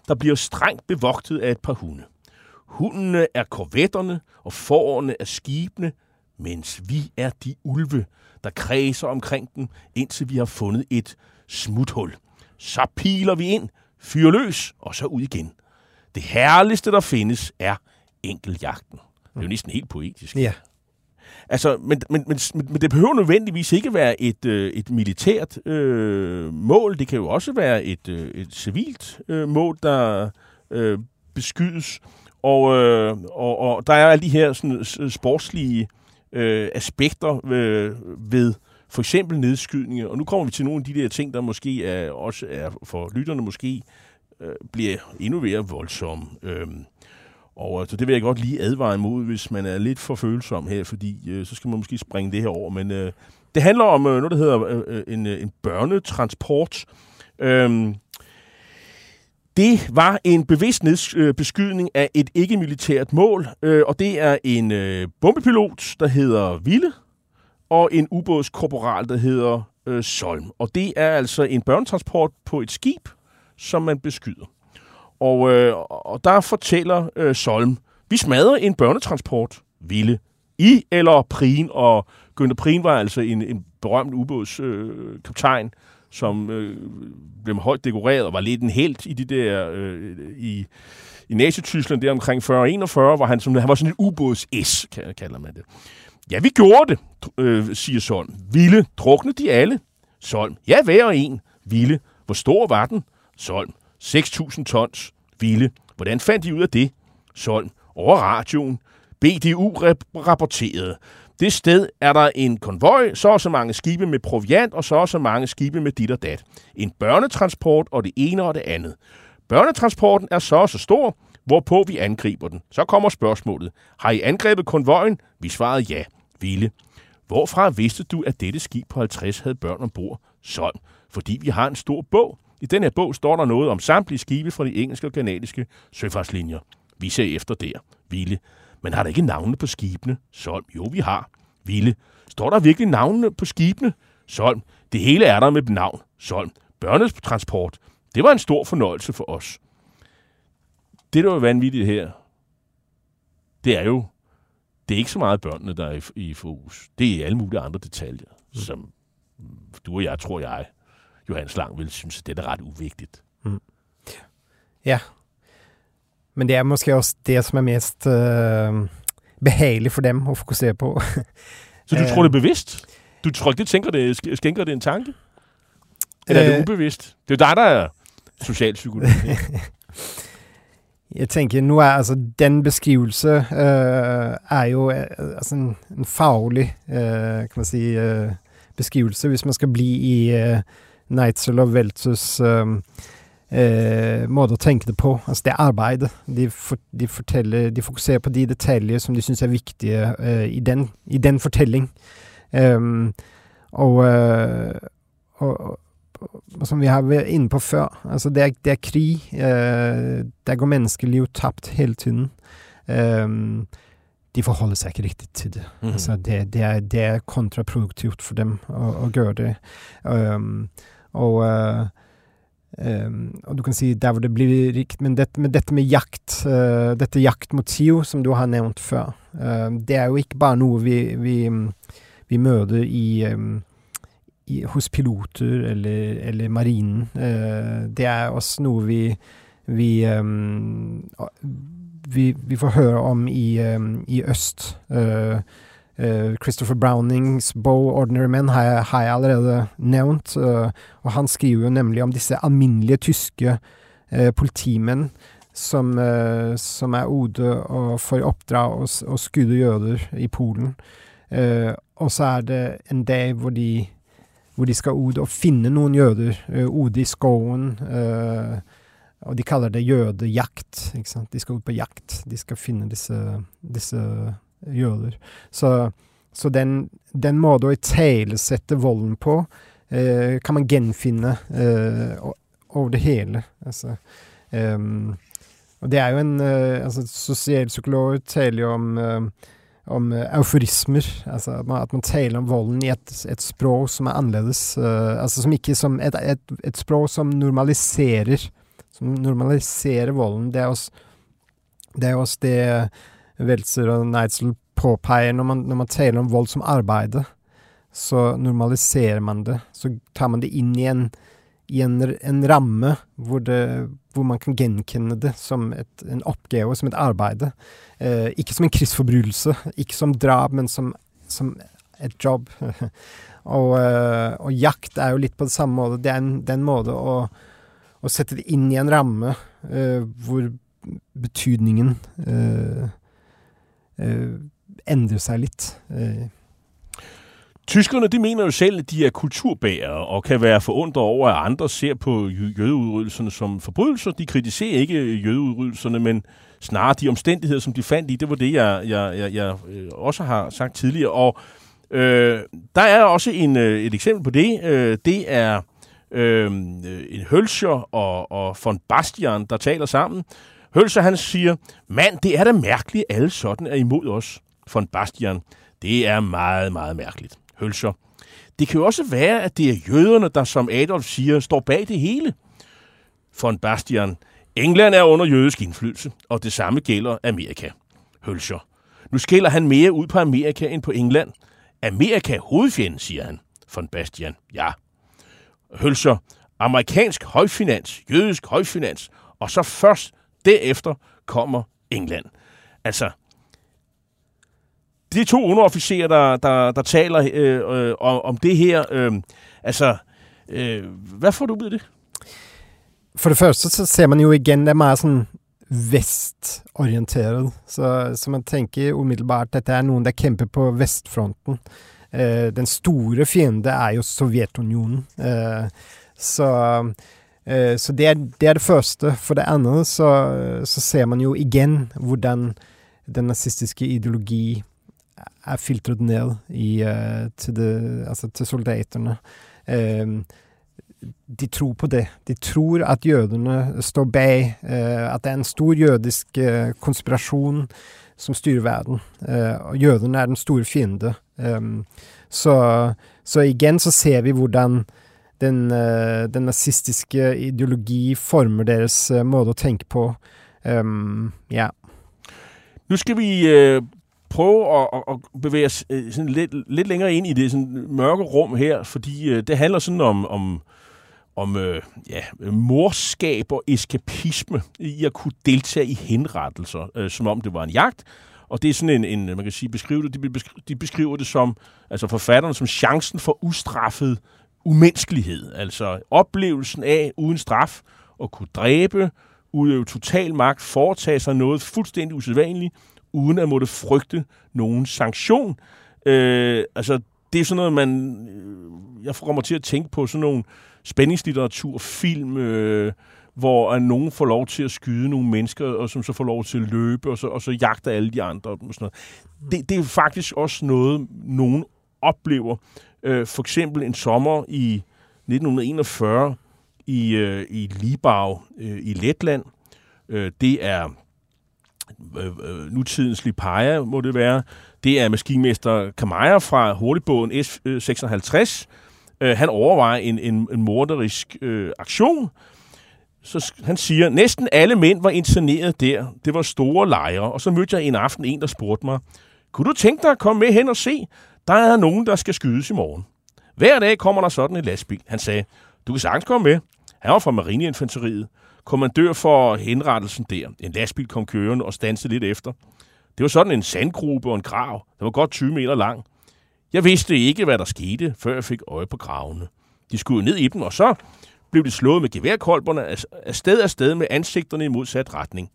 der bliver strengt bevogtet af et par hunde. Hundene er korvetterne, og fårene er skibene, mens vi er de ulve, der kredser omkring dem, indtil vi har fundet et smuthul. Så piler vi ind, fyrer løs, og så ud igen. Det herligste, der findes, er enkeljagten. Det er jo næsten helt poetisk. Ja. Altså, men, men, men, men det behøver nødvendigvis ikke være et, øh, et militært øh, mål. Det kan jo også være et, øh, et civilt øh, mål, der øh, beskydes. Og, øh, og, og der er alle de her sådan, sportslige øh, aspekter øh, ved for eksempel nedskydninger. Og nu kommer vi til nogle af de der ting, der måske er, også er for lytterne måske øh, bliver endnu mere voldsomme. Øh, og altså, det vil jeg godt lige advare imod, hvis man er lidt for følsom her, fordi øh, så skal man måske springe det her over. Men øh, det handler om øh, noget, der hedder øh, øh en, øh, en børnetransport. Øh, det var en bevidst øh, beskydning af et ikke-militært mål, øh, og det er en øh, bombepilot, der hedder Ville, og en ubådskorporal, der hedder øh, Solm. Og det er altså en børnetransport på et skib, som man beskyder. Og, øh, og der fortæller øh, Solm, vi smadrer en børnetransport, Ville. I eller Prin, og Günther Prin var altså en, en berømt ubådskaptajn, øh, som øh, blev højt dekoreret og var lidt en helt i de der øh, i, i Nazi-Tyskland der omkring 40-41, hvor han, som, han var sådan en ubåds-S, kalder man det. Ja, vi gjorde det, øh, siger Solm. Ville, drukne de alle? Solm, ja, hver en. Ville, hvor stor var den? Solm, 6.000 tons. Ville, hvordan fandt de ud af det? Solm, over radioen. BDU rapporterede. Det sted er der en konvoj, så og så mange skibe med proviant, og så og så mange skibe med dit og dat. En børnetransport og det ene og det andet. Børnetransporten er så og så stor, hvorpå vi angriber den. Så kommer spørgsmålet. Har I angrebet konvojen? Vi svarede ja. Ville. Hvorfra vidste du, at dette skib på 50 havde børn ombord? Sådan. Fordi vi har en stor bog. I den her bog står der noget om samtlige skibe fra de engelske og kanadiske søfartslinjer. Vi ser efter der. Ville. Men har der ikke navne på skibene? Solm. Jo, vi har. Ville. Står der virkelig navnene på skibene? Solm. Det hele er der med navn. Solm. Børnetransport. Det var en stor fornøjelse for os. Det, der er vanvittigt her, det er jo, det er ikke så meget børnene, der er i, i fokus. Det er alle mulige andre detaljer, mm. som du og jeg, tror jeg, Johannes Lang vil synes, det er ret uvigtigt. Mm. Ja, men det er måske også det som er mest uh, behagelig for dem at fokusere på. Så du tror, det er bevidst? Du tror ikke, det tænker det, skænker det en tanke? Eller er det ubevidst? Det er dig, der er socialpsykolog. Jeg tænker, nu er altså den beskrivelse øh, er jo øh, altså en, en faglig øh, kan man sige, øh, beskrivelse, hvis man skal blive i øh, Neitzel og Veltsus øh, eh, måte å tenke det på. Altså det arbeidet. De, for, de, de fokuserer på de detaljer som de syns er viktige eh, i, den, i den fortelling. Um, og, uh, og, som vi har vært inne på før, altså det er, det er krig. Eh, der går menneskeliv tapt hele tiden. Eh, de forholder seg ikke riktig til det. Mhm. Altså det, det, er, det er kontraproduktivt for dem å, å gjøre det. Um, og, eh, um, og du kan si der hvor det blir rikt Men dette, med, dette med jakt, eh, dette jaktmotiv som du har nevnt før, eh, det er jo ikke bare noe vi, vi, vi møter i, um, i, hos piloter eller, eller marinen. Eh, det er også noe vi, vi, um, vi, vi får høre om i, um, i øst. Uh, eh, Eh, Christopher Brownings Bow Ordinary Men har jeg, har jeg allerede nævnt. Eh, og han skriver jo nemlig om disse alminnelige tyske eh, politimænd som, som er ute og får i oppdrag å, s- å skudde jøder i Polen. Eh, og så er det en dag hvor de, hvor de skal ut og finne noen jøder eh, i skogen. eh, og de kaller det jødejakt. Ikke sant? De skal ut på jakt. De skal finne disse, disse jøder. Så, så den, den måten å italesette volden på, eh, kan man gjenfinne eh, over det hele. Altså, ehm, og det er jo en eh, altså, Sosialpsykologer taler jo om, eh, om eh, euforismer. Altså at man, at man taler om volden i et, et språk som er annerledes. eh, altså som ikke som et, et, et språk som normaliserer Som normaliserer volden. Det er også det, er også det Weltzer og Neitzel påpeker når man, når man taler om vold som arbeide. Så normaliserer man det. Så tar man det inn i en, i en, en ramme hvor, det, hvor man kan gjenkjenne det som et, en oppgave, som et arbeide. Eh, ikke som en krigsforbrytelse, ikke som drap, men som, som et jobb. og, eh, og jakt er jo litt på det samme måte. Det er en, det er en måte å, å sette det inn i en ramme eh, hvor betydningen eh, eh, endrer sig litt. Eh, øh. Tyskerne de mener jo selv, at de er kulturbærere og kan være forundret over, at andre ser på jø- jødeudryddelserne som forbrydelser. De kritiserer ikke øh, jødeudryddelserne, men snarere de omstændigheder, som de fandt i. Det var det, jeg, jeg, jeg, jeg også har sagt tidligere. Og øh, der er også en, et eksempel på det. Øh, det er øh, en Hølscher og, og von Bastian, der taler sammen. Hølser han siger, mand, det er da mærkeligt, at alle sådan er imod os. Von Bastian, det er meget, meget mærkeligt. Hølser, Det kan jo også være, at det er jøderne, der som Adolf siger, står bag det hele. Von Bastian. England er under jødisk indflydelse, og det samme gælder Amerika. Hølscher. Nu skiller han mere ud på Amerika end på England. Amerika er hovedfjenden, siger han. Von Bastian. Ja. Hølscher. Amerikansk højfinans, jødisk højfinans, og så først derefter kommer England. Altså, de to underofficerer, der, der, der taler øh, øh, om, om det her, øh, altså, øh, hvad får du ud af det? For det første så ser man jo igen, det er meget sådan vestorienteret. Så, så man tænker umiddelbart at dette er nogen, der kæmper på vestfronten. Eh, den store fiende er jo Sovjetunionen. Eh, så Eh, så det, er, det er det første. For det andet så, så ser man jo igjen hvordan den nazistiske ideologi er filtret ned i, eh, til, det, altså til soldaterne. Eh, de tror på det. De tror at jødene står bak, eh, at det er en stor jødisk eh, konspirasjon som styrer verden. Eh, og jødene er den store fiende. Um, så, så igjen så ser vi hvordan den, eh, den nazistiske ideologi former deres eh, måde at å tenke på. Um, ja. Nu skal vi øh, prøve at, at, bevæge os øh, sådan lidt, lidt længere ind i det sådan mørke rum her, fordi øh, det handler sådan om, om, om øh, ja, morskab og eskapisme i at kunne deltage i henrettelser, øh, som om det var en jagt. Og det er sådan en, en man kan sige, beskrive det, de beskriver, de beskriver det som, altså forfatterne, som chancen for ustraffet umenneskelighed. Altså oplevelsen af uden straf at kunne dræbe, udøve total magt, foretage sig noget fuldstændig usædvanligt, uden at måtte frygte nogen sanktion. Øh, altså, det er sådan noget, man... Øh, jeg kommer til at tænke på sådan nogle spændingslitteratur, film, øh, hvor at nogen får lov til at skyde nogle mennesker, og som så får lov til at løbe, og så, og så jagter alle de andre. Og sådan noget. Det, det er faktisk også noget, nogen oplever. Øh, for eksempel en sommer i 1941 i, øh, i Libau øh, i Letland. Øh, det er øh, øh nutidens Lipaja, må det være. Det er maskinmester Kamaja fra hurtigbåden S56. Øh, øh, han overvejer en, en, en morderisk øh, aktion. Så han siger, næsten alle mænd var interneret der. Det var store lejre. Og så mødte jeg en aften en, der spurgte mig, kunne du tænke dig at komme med hen og se? Der er nogen, der skal skydes i morgen. Hver dag kommer der sådan en lastbil. Han sagde, du kan sagtens komme med. Han var fra marineinfanteriet. Kommandør for henrettelsen der. En lastbil kom kørende og stansede lidt efter. Det var sådan en sandgruppe og en grav. Der var godt 20 meter lang. Jeg vidste ikke, hvad der skete, før jeg fik øje på gravene. De skulle ned i dem, og så blev de slået med geværkolberne af sted af sted med ansigterne i modsat retning.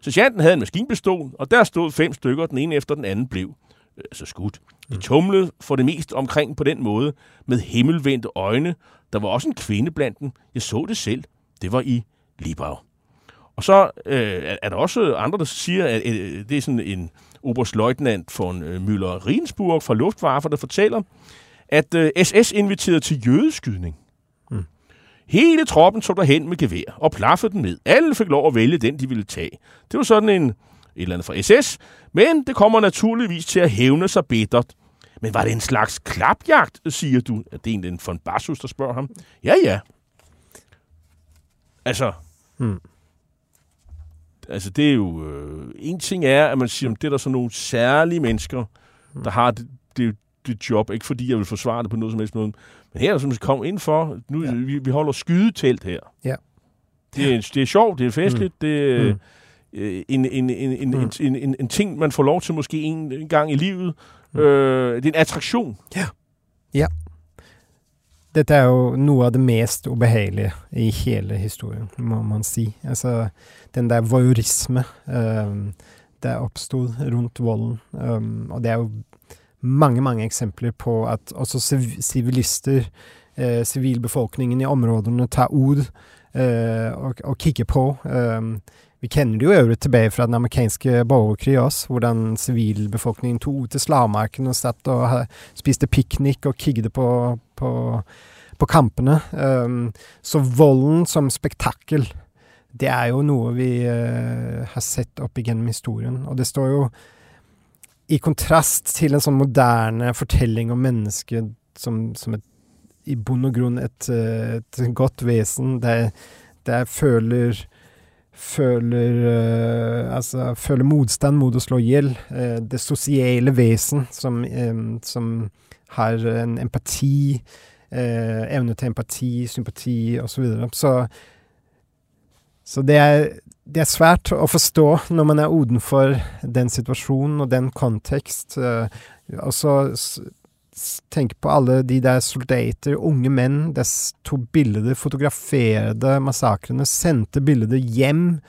Sergeanten havde en maskinpistol, og der stod fem stykker, den ene efter den anden blev altså skudt. De tumlede for det mest omkring på den måde, med himmelvendte øjne. Der var også en kvinde blandt dem. Jeg så det selv. Det var i Libau. Og så øh, er der også andre, der siger, at øh, det er sådan en oberstløjtnant von øh, Müller Riensburg fra Luftwaffe, der fortæller, at øh, SS inviterede til jødeskydning. Mm. Hele troppen tog derhen med gevær og plaffede den ned. Alle fik lov at vælge den, de ville tage. Det var sådan en, et eller andet fra SS, men det kommer naturligvis til at hævne sig bittert. Men var det en slags klapjagt, siger du? Det er egentlig en von Bassus, der spørger ham. Ja, ja. Altså, mm. altså det er jo... Øh, en ting er, at man siger, at det er der så nogle særlige mennesker, mm. der har det, det, det job. Ikke fordi jeg vil forsvare det på noget som helst måde. Men her er der som komme ind for, nu ja. vi, vi holder skydetelt her. Ja. Det er, det er sjovt, det er festligt, mm. det mm. En, en, en, en, mm. en, en, en, en ting, man får lov til måske en, en gang i livet. Mm. Øh, det er en attraktion. Ja. Ja. Dette er jo noe av det mest ubehagelige i hele historien, må man si. Altså, den der voyeurisme um, der oppstod rundt volden. Um, og det er jo mange, mange eksempler på at også sivilister, sivilbefolkningen uh, i områdene, tar ord uh, og, og kikker på. Um, vi kjenner det jo øvrigt tilbake fra den amerikanske borgerkrig også, hvordan sivilbefolkningen tok til slagmarken og satt og spiste piknik og kigget på, på, på kampene. Um, så volden som spektakel, det er jo noe vi uh, har sett opp igjennom historien. Og det står jo i kontrast til en sånn moderne fortelling om mennesket som, som et, i bunn og grunn et, eh, et godt vesen, der, der føler føler uh, Altså føler motstand mot å slå i hjel. Uh, eh, det sosiale vesen som, um, som har en empati, uh, evne til empati, sympati osv. Så, videre. så Så det er, det er svært å forstå når man er utenfor den situasjonen og den kontekst. og så tenker på alle de der soldater, unge menn, dess to bilder, fotograferte massakrene, sendte bilder hjem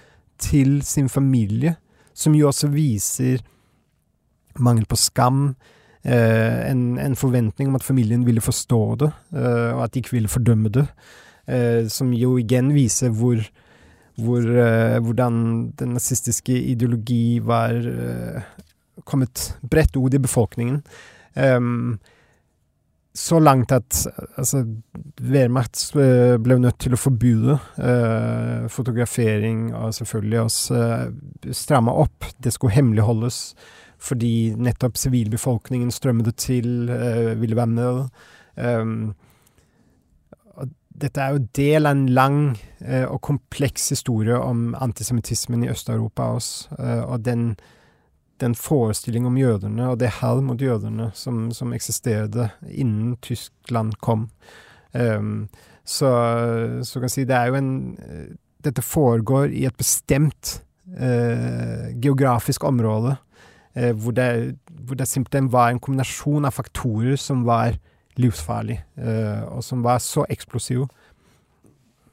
til sin familie, som jo også viser mangel på skam, eh, en, en, forventning om at familien ville forstå det, eh, og at de ikke ville fordømme det, eh, som jo igjen viser hvor, hvor eh, hvordan den nazistiske ideologi var eh, kommet bredt ut i befolkningen. Um, så langt at altså, Wehrmacht eh, ble nødt til å forbyde uh, fotografering og selvfølgelig også uh, stramme opp. Det skulle hemmeligholdes fordi nettopp sivilbefolkningen strømmet til, uh, ville være med. Um, dette er jo del av en lang eh, og kompleks historie om antisemittismen i Øst-Europa også, og den den forestilling om jødene og det hat mot jødene som, som eksisterte innen Tyskland kom. Um, så, så kan jeg si det er jo en eh, Dette foregår i et bestemt uh, geografisk område, uh, hvor, det, hvor det simpelthen var en kombinasjon av faktorer som var livsfarlig, uh, og som var så eksplosive.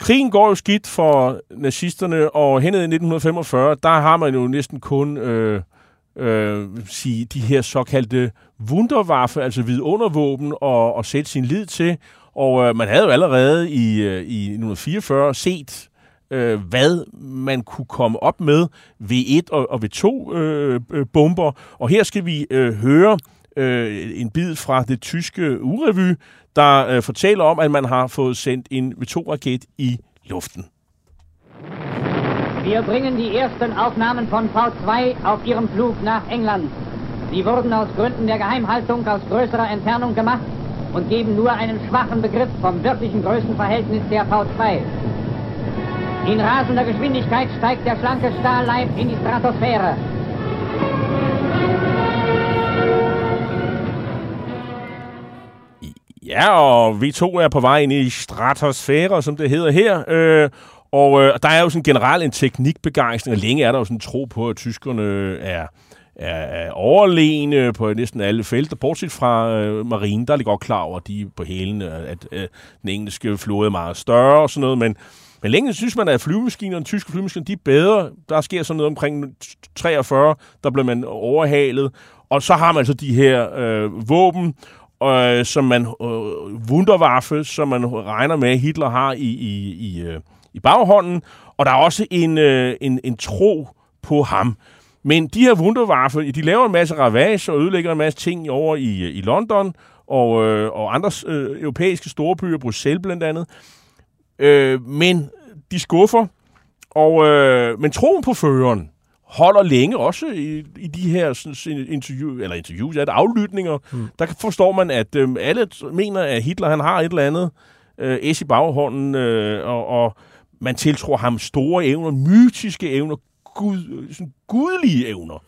Krigen går jo skidt for nazisterne, og hen i 1945, der har man jo næsten kun øh, øh, sige, de her såkaldte wunderwaffe, altså vidundervåben, og, og sætte sin lid til. Og øh, man havde jo allerede i, øh, i 1944 set, øh, hvad man kunne komme op med V1 og, og V2 øh, øh, bomber. Og her skal vi øh, høre øh, en bid fra det tyske urevy, der øh, fortæller om, at man har fået sendt en V2-raket i luften. Wir bringen die ersten Aufnahmen von V2 auf ihrem Flug nach England. Sie wurden aus Gründen der Geheimhaltung aus größerer Entfernung gemacht und geben nur einen schwachen Begriff vom wirklichen Größenverhältnis der V2. In rasender Geschwindigkeit steigt der schlanke Stahlleib in die Stratosphäre. Ja, og V2 er på vej ind i stratosfære, som det hedder her. Øh, og øh, der er jo sådan generelt en teknikbegejstring, og længe er der jo sådan en tro på, at tyskerne øh, er, er, overlegne på næsten alle felter, bortset fra øh, marinen, der er lige godt klar over, at de er på hælen, at øh, den engelske flåde er meget større og sådan noget, men, men længe synes man, at flyvemaskinerne, tyske flyvemaskiner, de er bedre. Der sker sådan noget omkring 43, der bliver man overhalet, og så har man altså de her øh, våben, øh, som man, øh, Wunderwaffe, som man regner med, Hitler har i, i, i, øh, i baghånden, og der er også en, øh, en, en tro på ham. Men de her Wunderwaffe, de laver en masse ravage og ødelægger en masse ting over i, i London og, øh, og andre øh, europæiske storbyer, Bruxelles blandt andet. Øh, men de skuffer, og, øh, men troen på føreren, holder længe, også i, i de her sådan, interview, eller interviews, at aflytninger, mm. der forstår man, at øh, alle mener, at Hitler han har et eller andet øh, s i baghånden, øh, og, og man tiltror ham store evner, mytiske evner, gud, sådan gudlige evner.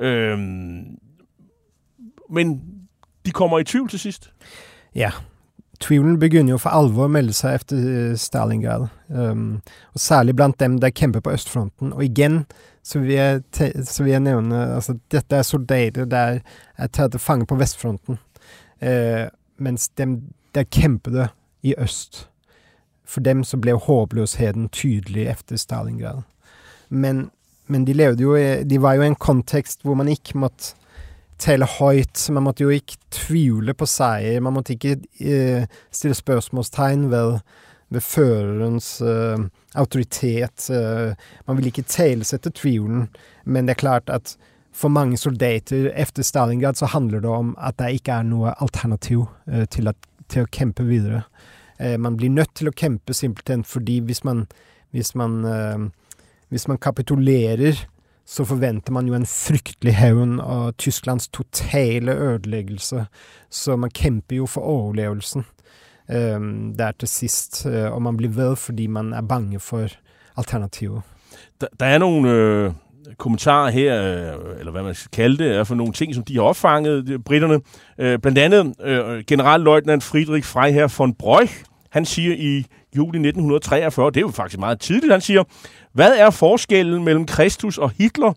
Øhm, men de kommer i tvivl til sidst. Ja, tvivlen begynner jo for alvor at melde sig efter øh, Stalingrad. Um, og særligt blandt dem, der kæmper på Østfronten. Og igen, så vil jeg, så vil jeg nævne, altså dette er soldater, der er taget fange på Vestfronten. Uh, mens dem, der kæmpede i Øst. For dem så blev håbløsheden tydelig efter Stalingrad. Men, men de levede jo, de var jo i en kontekst, hvor man ikke måtte tale højt. Man måtte jo ikke tvivle på seier. Man måtte ikke eh, stille spørsmålstegn ved, ved førerens eh, autoritet. Eh, man ville ikke talesette tvilen. Men det er klart at for mange soldater efter Stalingrad så handler det om at det ikke er noe alternativ eh, til, at, til, å kjempe videre. Eh, Eh, man blir nødt til å kjempe simpelthen fordi hvis man, hvis man, eh, hvis man kapitulerer så forventer man jo en fryktelig hevn av Tysklands totale ødeleggelse. Så man kæmper jo for overlevelsen um, der til sidst, eh, og man bliver ved, fordi man er bange for alternativer. Der, der er nogle øh, kommentarer her, øh, eller hvad man skal kalde det, er for nogle ting, som de har opfanget, britterne. Øh, blandt andet øh, generalløjtnant Friedrich Freiherr von Breuch, han siger i juli 1943, det er jo faktisk meget tidligt, han siger, hvad er forskellen mellem Kristus og Hitler?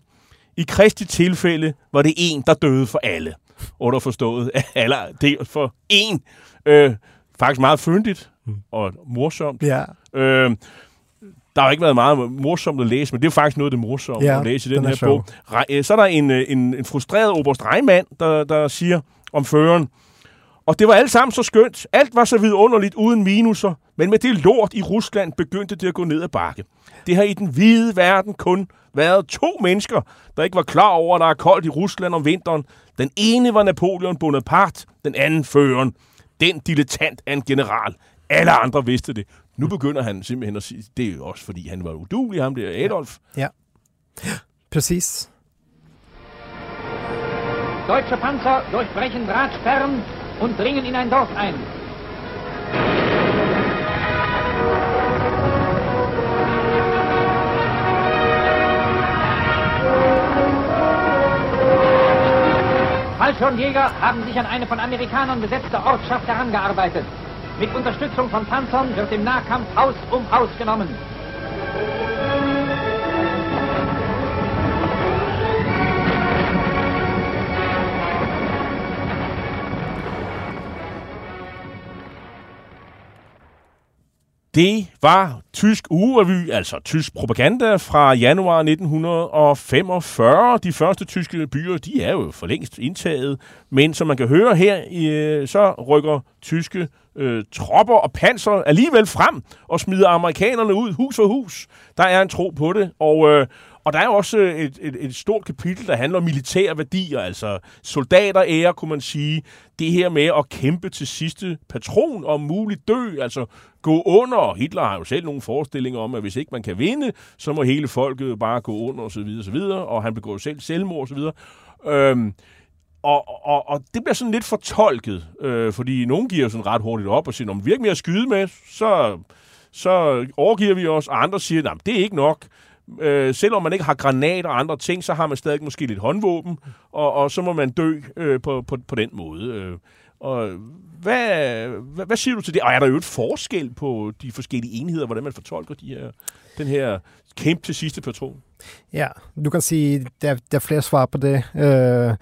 I Kristi tilfælde var det en, der døde for alle. Underforstået, eller det for en. Øh, faktisk meget fyndigt og morsomt. Ja. Øh, der har ikke været meget morsomt at læse, men det er faktisk noget af det morsomme ja, at læse i den, den her bog. Øh, så er der en, øh, en, en frustreret oberst Reimann, der, der siger om føreren, og det var alt sammen så skønt. Alt var så vidunderligt uden minuser. Men med det lort i Rusland begyndte det at gå ned ad bakke. Det har i den hvide verden kun været to mennesker, der ikke var klar over, at der er koldt i Rusland om vinteren. Den ene var Napoleon Bonaparte, den anden føreren. Den dilettant af en general. Alle andre vidste det. Nu begynder han simpelthen at sige, det er jo også fordi, han var udulig, ham der Adolf. Ja, ja. præcis. Deutsche Panzer durchbrechen Drahtsperren und dringen in ein Dorf ein. Fallschirmjäger haben sich an eine von Amerikanern besetzte Ortschaft herangearbeitet. Mit Unterstützung von Panzern wird im Nahkampf Haus um Haus genommen. Det var tysk urevy, altså tysk propaganda fra januar 1945. De første tyske byer, de er jo for længst indtaget, men som man kan høre her, øh, så rykker tyske øh, tropper og panser alligevel frem og smider amerikanerne ud hus for hus. Der er en tro på det, og, øh, og der er jo også øh, et, et, et stort kapitel, der handler om militære værdier, altså soldater ære, kunne man sige. Det her med at kæmpe til sidste patron, og muligt dø, altså gå under. Hitler har jo selv nogle forestillinger om, at hvis ikke man kan vinde, så må hele folket bare gå under, og så videre, og så videre, og han begår selv selvmord, og så videre. Øhm, og, og, og det bliver sådan lidt fortolket, øh, fordi nogen giver sådan ret hurtigt op og siger, om vi ikke mere at skyde med, så, så overgiver vi os, og andre siger, at det er ikke nok. Øh, selvom man ikke har granater og andre ting, så har man stadig måske lidt håndvåben, og, og så må man dø øh, på, på, på den måde. Øh, og hvad, hvad, hvad siger du til det? Og er der jo et forskel på de forskellige enheder, hvordan man fortolker de her, den her kæmpe til sidste patron? Ja, du kan sige, der, der er flere svar på det. Øh,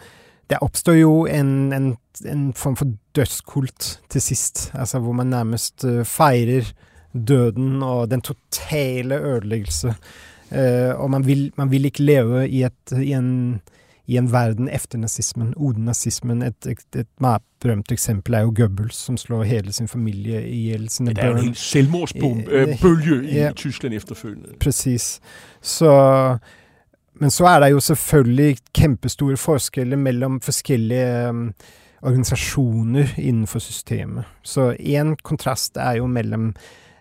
der opstår jo en, en, en form for dødskult til sidst, altså hvor man nærmest øh, fejrer døden og den totale ødeleggelse. Uh, og man vil, man vil ikke leve i, et, i, en, i en verden efter nazismen, uden nazismen. Et, et, et meget berømt eksempel er jo Goebbels, som slår hele sin familie ihjel. Sine der er jo en helt selvmordsbølge i, ja, i Tyskland efterfølgende. Præcis. Så men så er det jo selvfølgelig kæmpestore forskelle mellem forskellige um, organisasjoner innenfor systemet. Så en kontrast er jo mellom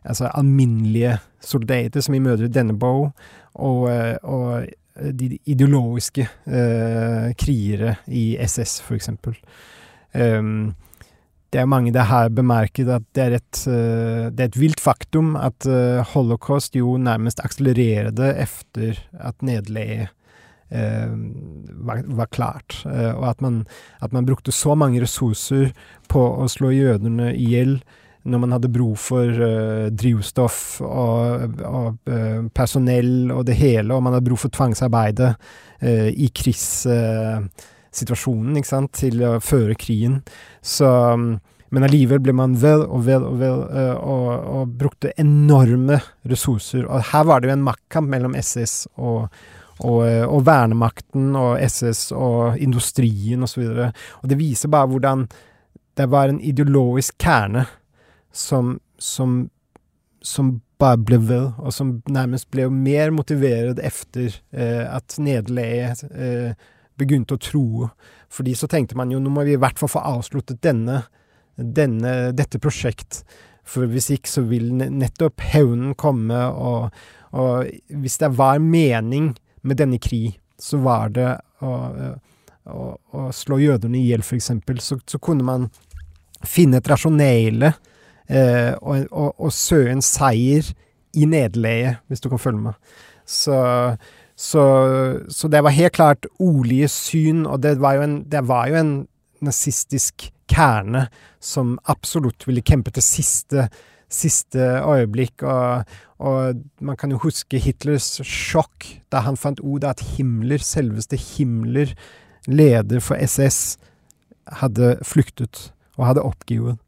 altså, alminnelige soldater, som vi møter i denne bog, og, øh, og øh, de ideologiske uh, krigere i SS, for eksempel. Um, det er mange der har bemerket at det er et, uh, det er et vilt faktum at uh, holocaust jo nærmest accelererede efter at nederlaget uh, var, var, klart. og at man, at man brukte så mange ressurser på å slå jødene i hjel når man hadde brug for eh, drivstoff og, og eh, personell og det hele, og man hadde bruk for tvangsarbeide eh, i krigssituasjonen situasjonen sant, til å føre krigen. Så, men allikevel ble man ved og ved og ved uh, og, og, brukte enorme ressurser. Og her var det jo en maktkamp mellom SS og, og, og vernemakten og SS og industrien osv. Og, så og det viser bare hvordan det var en ideologisk kerne som, som, som bare ble ved, og som nærmest ble mer motivert efter uh, at nederlaget eh, begynte å tro. Fordi så tenkte man jo nå må vi i hvert fall få avsluttet denne, denne, dette prosjekt. For hvis ikke så vil nettopp hevnen komme, og, og, hvis det var mening med denne krig, så var det å, å, å slå jødene i hjel, f.eks., så, så kunne man finne et rasjonelle eh, Eh, og, og, og søke en seier i nederlaget, hvis du kan følge med. Så så, så, det var helt klart ordlige syn, og det var jo en, det var jo en nazistisk kerne som absolutt ville kjempe til siste, siste øyeblikk. Og, og, man kan jo huske Hitlers sjokk da han fant ut at Himmler, selveste Himmler, leder for SS, hadde flyktet og hadde oppgivet.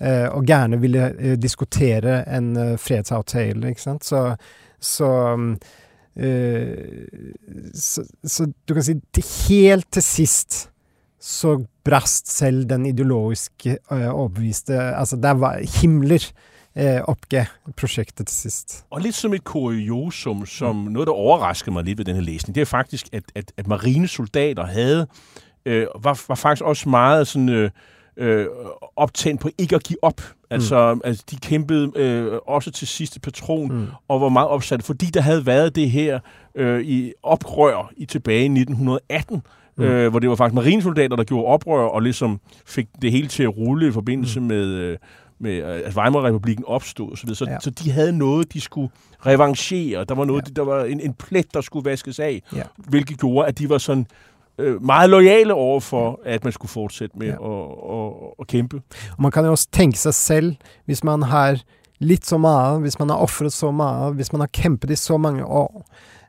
Eh, og gjerne ville eh, diskutere en eh, fredsavtale, ikke sant. Så, så Eh, så, så, du kan si helt til sist så brast selv den ideologiske overbeviste Altså, der var Himmler uh, oppgav prosjektet til sist. Og litt som et kuriosum, som mm. noget, der overraskede mig lidt ved denne læsning, det er faktisk, at, at, at marinesoldater havde, uh, var, var faktisk også meget sådan... Uh, øh, optændt på ikke at give op. Altså, mm. altså de kæmpede øh, også til sidste patron, mm. og var meget opsat, fordi der havde været det her øh, i oprør i tilbage i 1918, mm. øh, hvor det var faktisk marinesoldater, der gjorde oprør, og ligesom fik det hele til at rulle i forbindelse mm. med... Øh, med at Weimar-republiken opstod osv. Så, så, ja. så de havde noget, de skulle revanchere. Der var noget, ja. der var en, en plet, der skulle vaskes af, ja. hvilket gjorde, at de var sådan øh, meget lojale over for, at man skulle fortsætte med ja. at, at, at kæmpe. Og man kan jo også tænke sig selv, hvis man har lidt så meget, hvis man har offret så meget, hvis man har kæmpet i så mange år,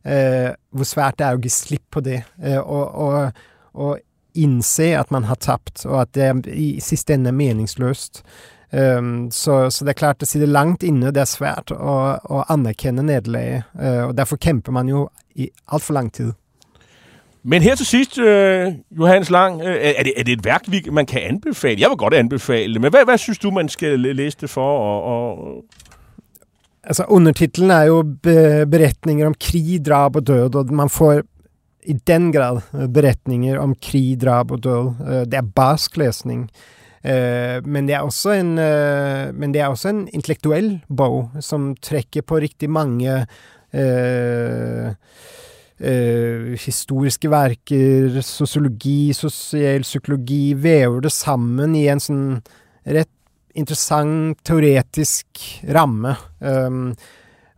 øh, hvor svært det er at give slip på det, øh, og, og, og indse, at man har tabt, og at det er i sidste ende er meningsløst. Um, så, så, det er klart, det sitter langt inne, det er svært å, å anerkende nederlaget, uh, og derfor kæmper man jo i alt for lang tid. Men her til sidst, øh, Johannes Lang, øh, er, det, er det et værk, man kan anbefale? Jeg vil godt anbefale det, men hvad, hvad synes du, man skal læse det for? Og, og Altså, undertitlen er jo be beretninger om krig, drab og død, og man får i den grad øh, beretninger om krig, drab og død. Øh, det er barsk læsning. Uh, øh, men, det er også en, uh, men det er også en intellektuell bog som trekker på riktig mange Eh, historiske verker, sosiologi, sosial psykologi, vever det sammen i en sånn rett interessant teoretisk ramme. Um,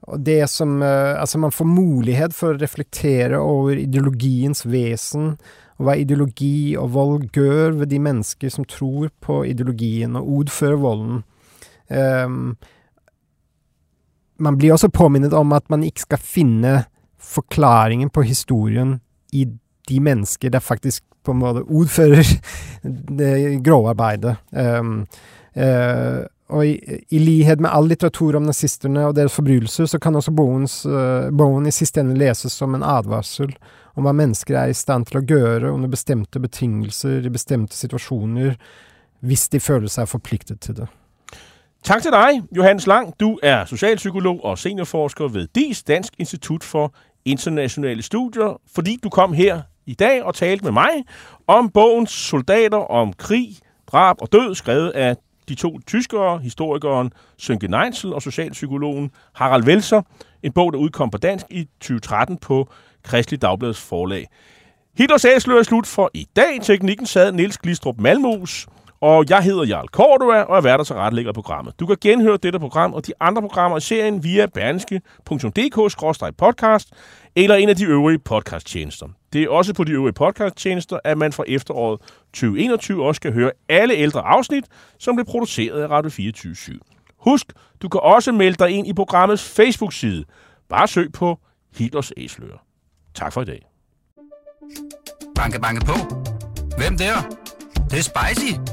og det som uh, Altså, man får mulighet for å reflektere over ideologiens vesen, og hva ideologi og vold gjør ved de mennesker som tror på ideologien og ordfører volden. Um, man blir også påminnet om at man ikke skal finne forklaringen på historien i de mennesker der faktisk på en måte ordfører det gråarbeidet. Um, øhm, Uh, øh, og i, i, likhet med all litteratur om nazisterne og deres forbrytelser, så kan også Bowens, uh, øh, Bowen i siste ende leses som en advarsel om hva mennesker er i stand til å gjøre under bestemte betingelser i bestemte situasjoner, hvis de føler seg forpliktet til det. Tak til dig, Johannes Lang. Du er socialpsykolog og seniorforsker ved DIS, Dansk Institut for internationale Studier, fordi du kom her i dag og talte med mig om bogen soldater om krig, drab og død, skrevet af de to tyskere, historikeren Sönke Neitzel og socialpsykologen Harald Welser. En bog, der udkom på dansk i 2013 på Kristelig Dagbladets forlag. Hitlers Æsler er slut for i dag. Teknikken sad Niels Glistrup Malmus. Og jeg hedder Jarl Cordua, og er værter til rettelægger programmet. Du kan genhøre dette program og de andre programmer i serien via berneske.dk-podcast eller en af de øvrige podcasttjenester. Det er også på de øvrige podcasttjenester, at man fra efteråret 2021 også skal høre alle ældre afsnit, som blev produceret af Radio 24 /7. Husk, du kan også melde dig ind i programmets Facebook-side. Bare søg på Hitlers Æsler. Tak for i dag. Banke, banke på. Hvem der? Det, det er spicy.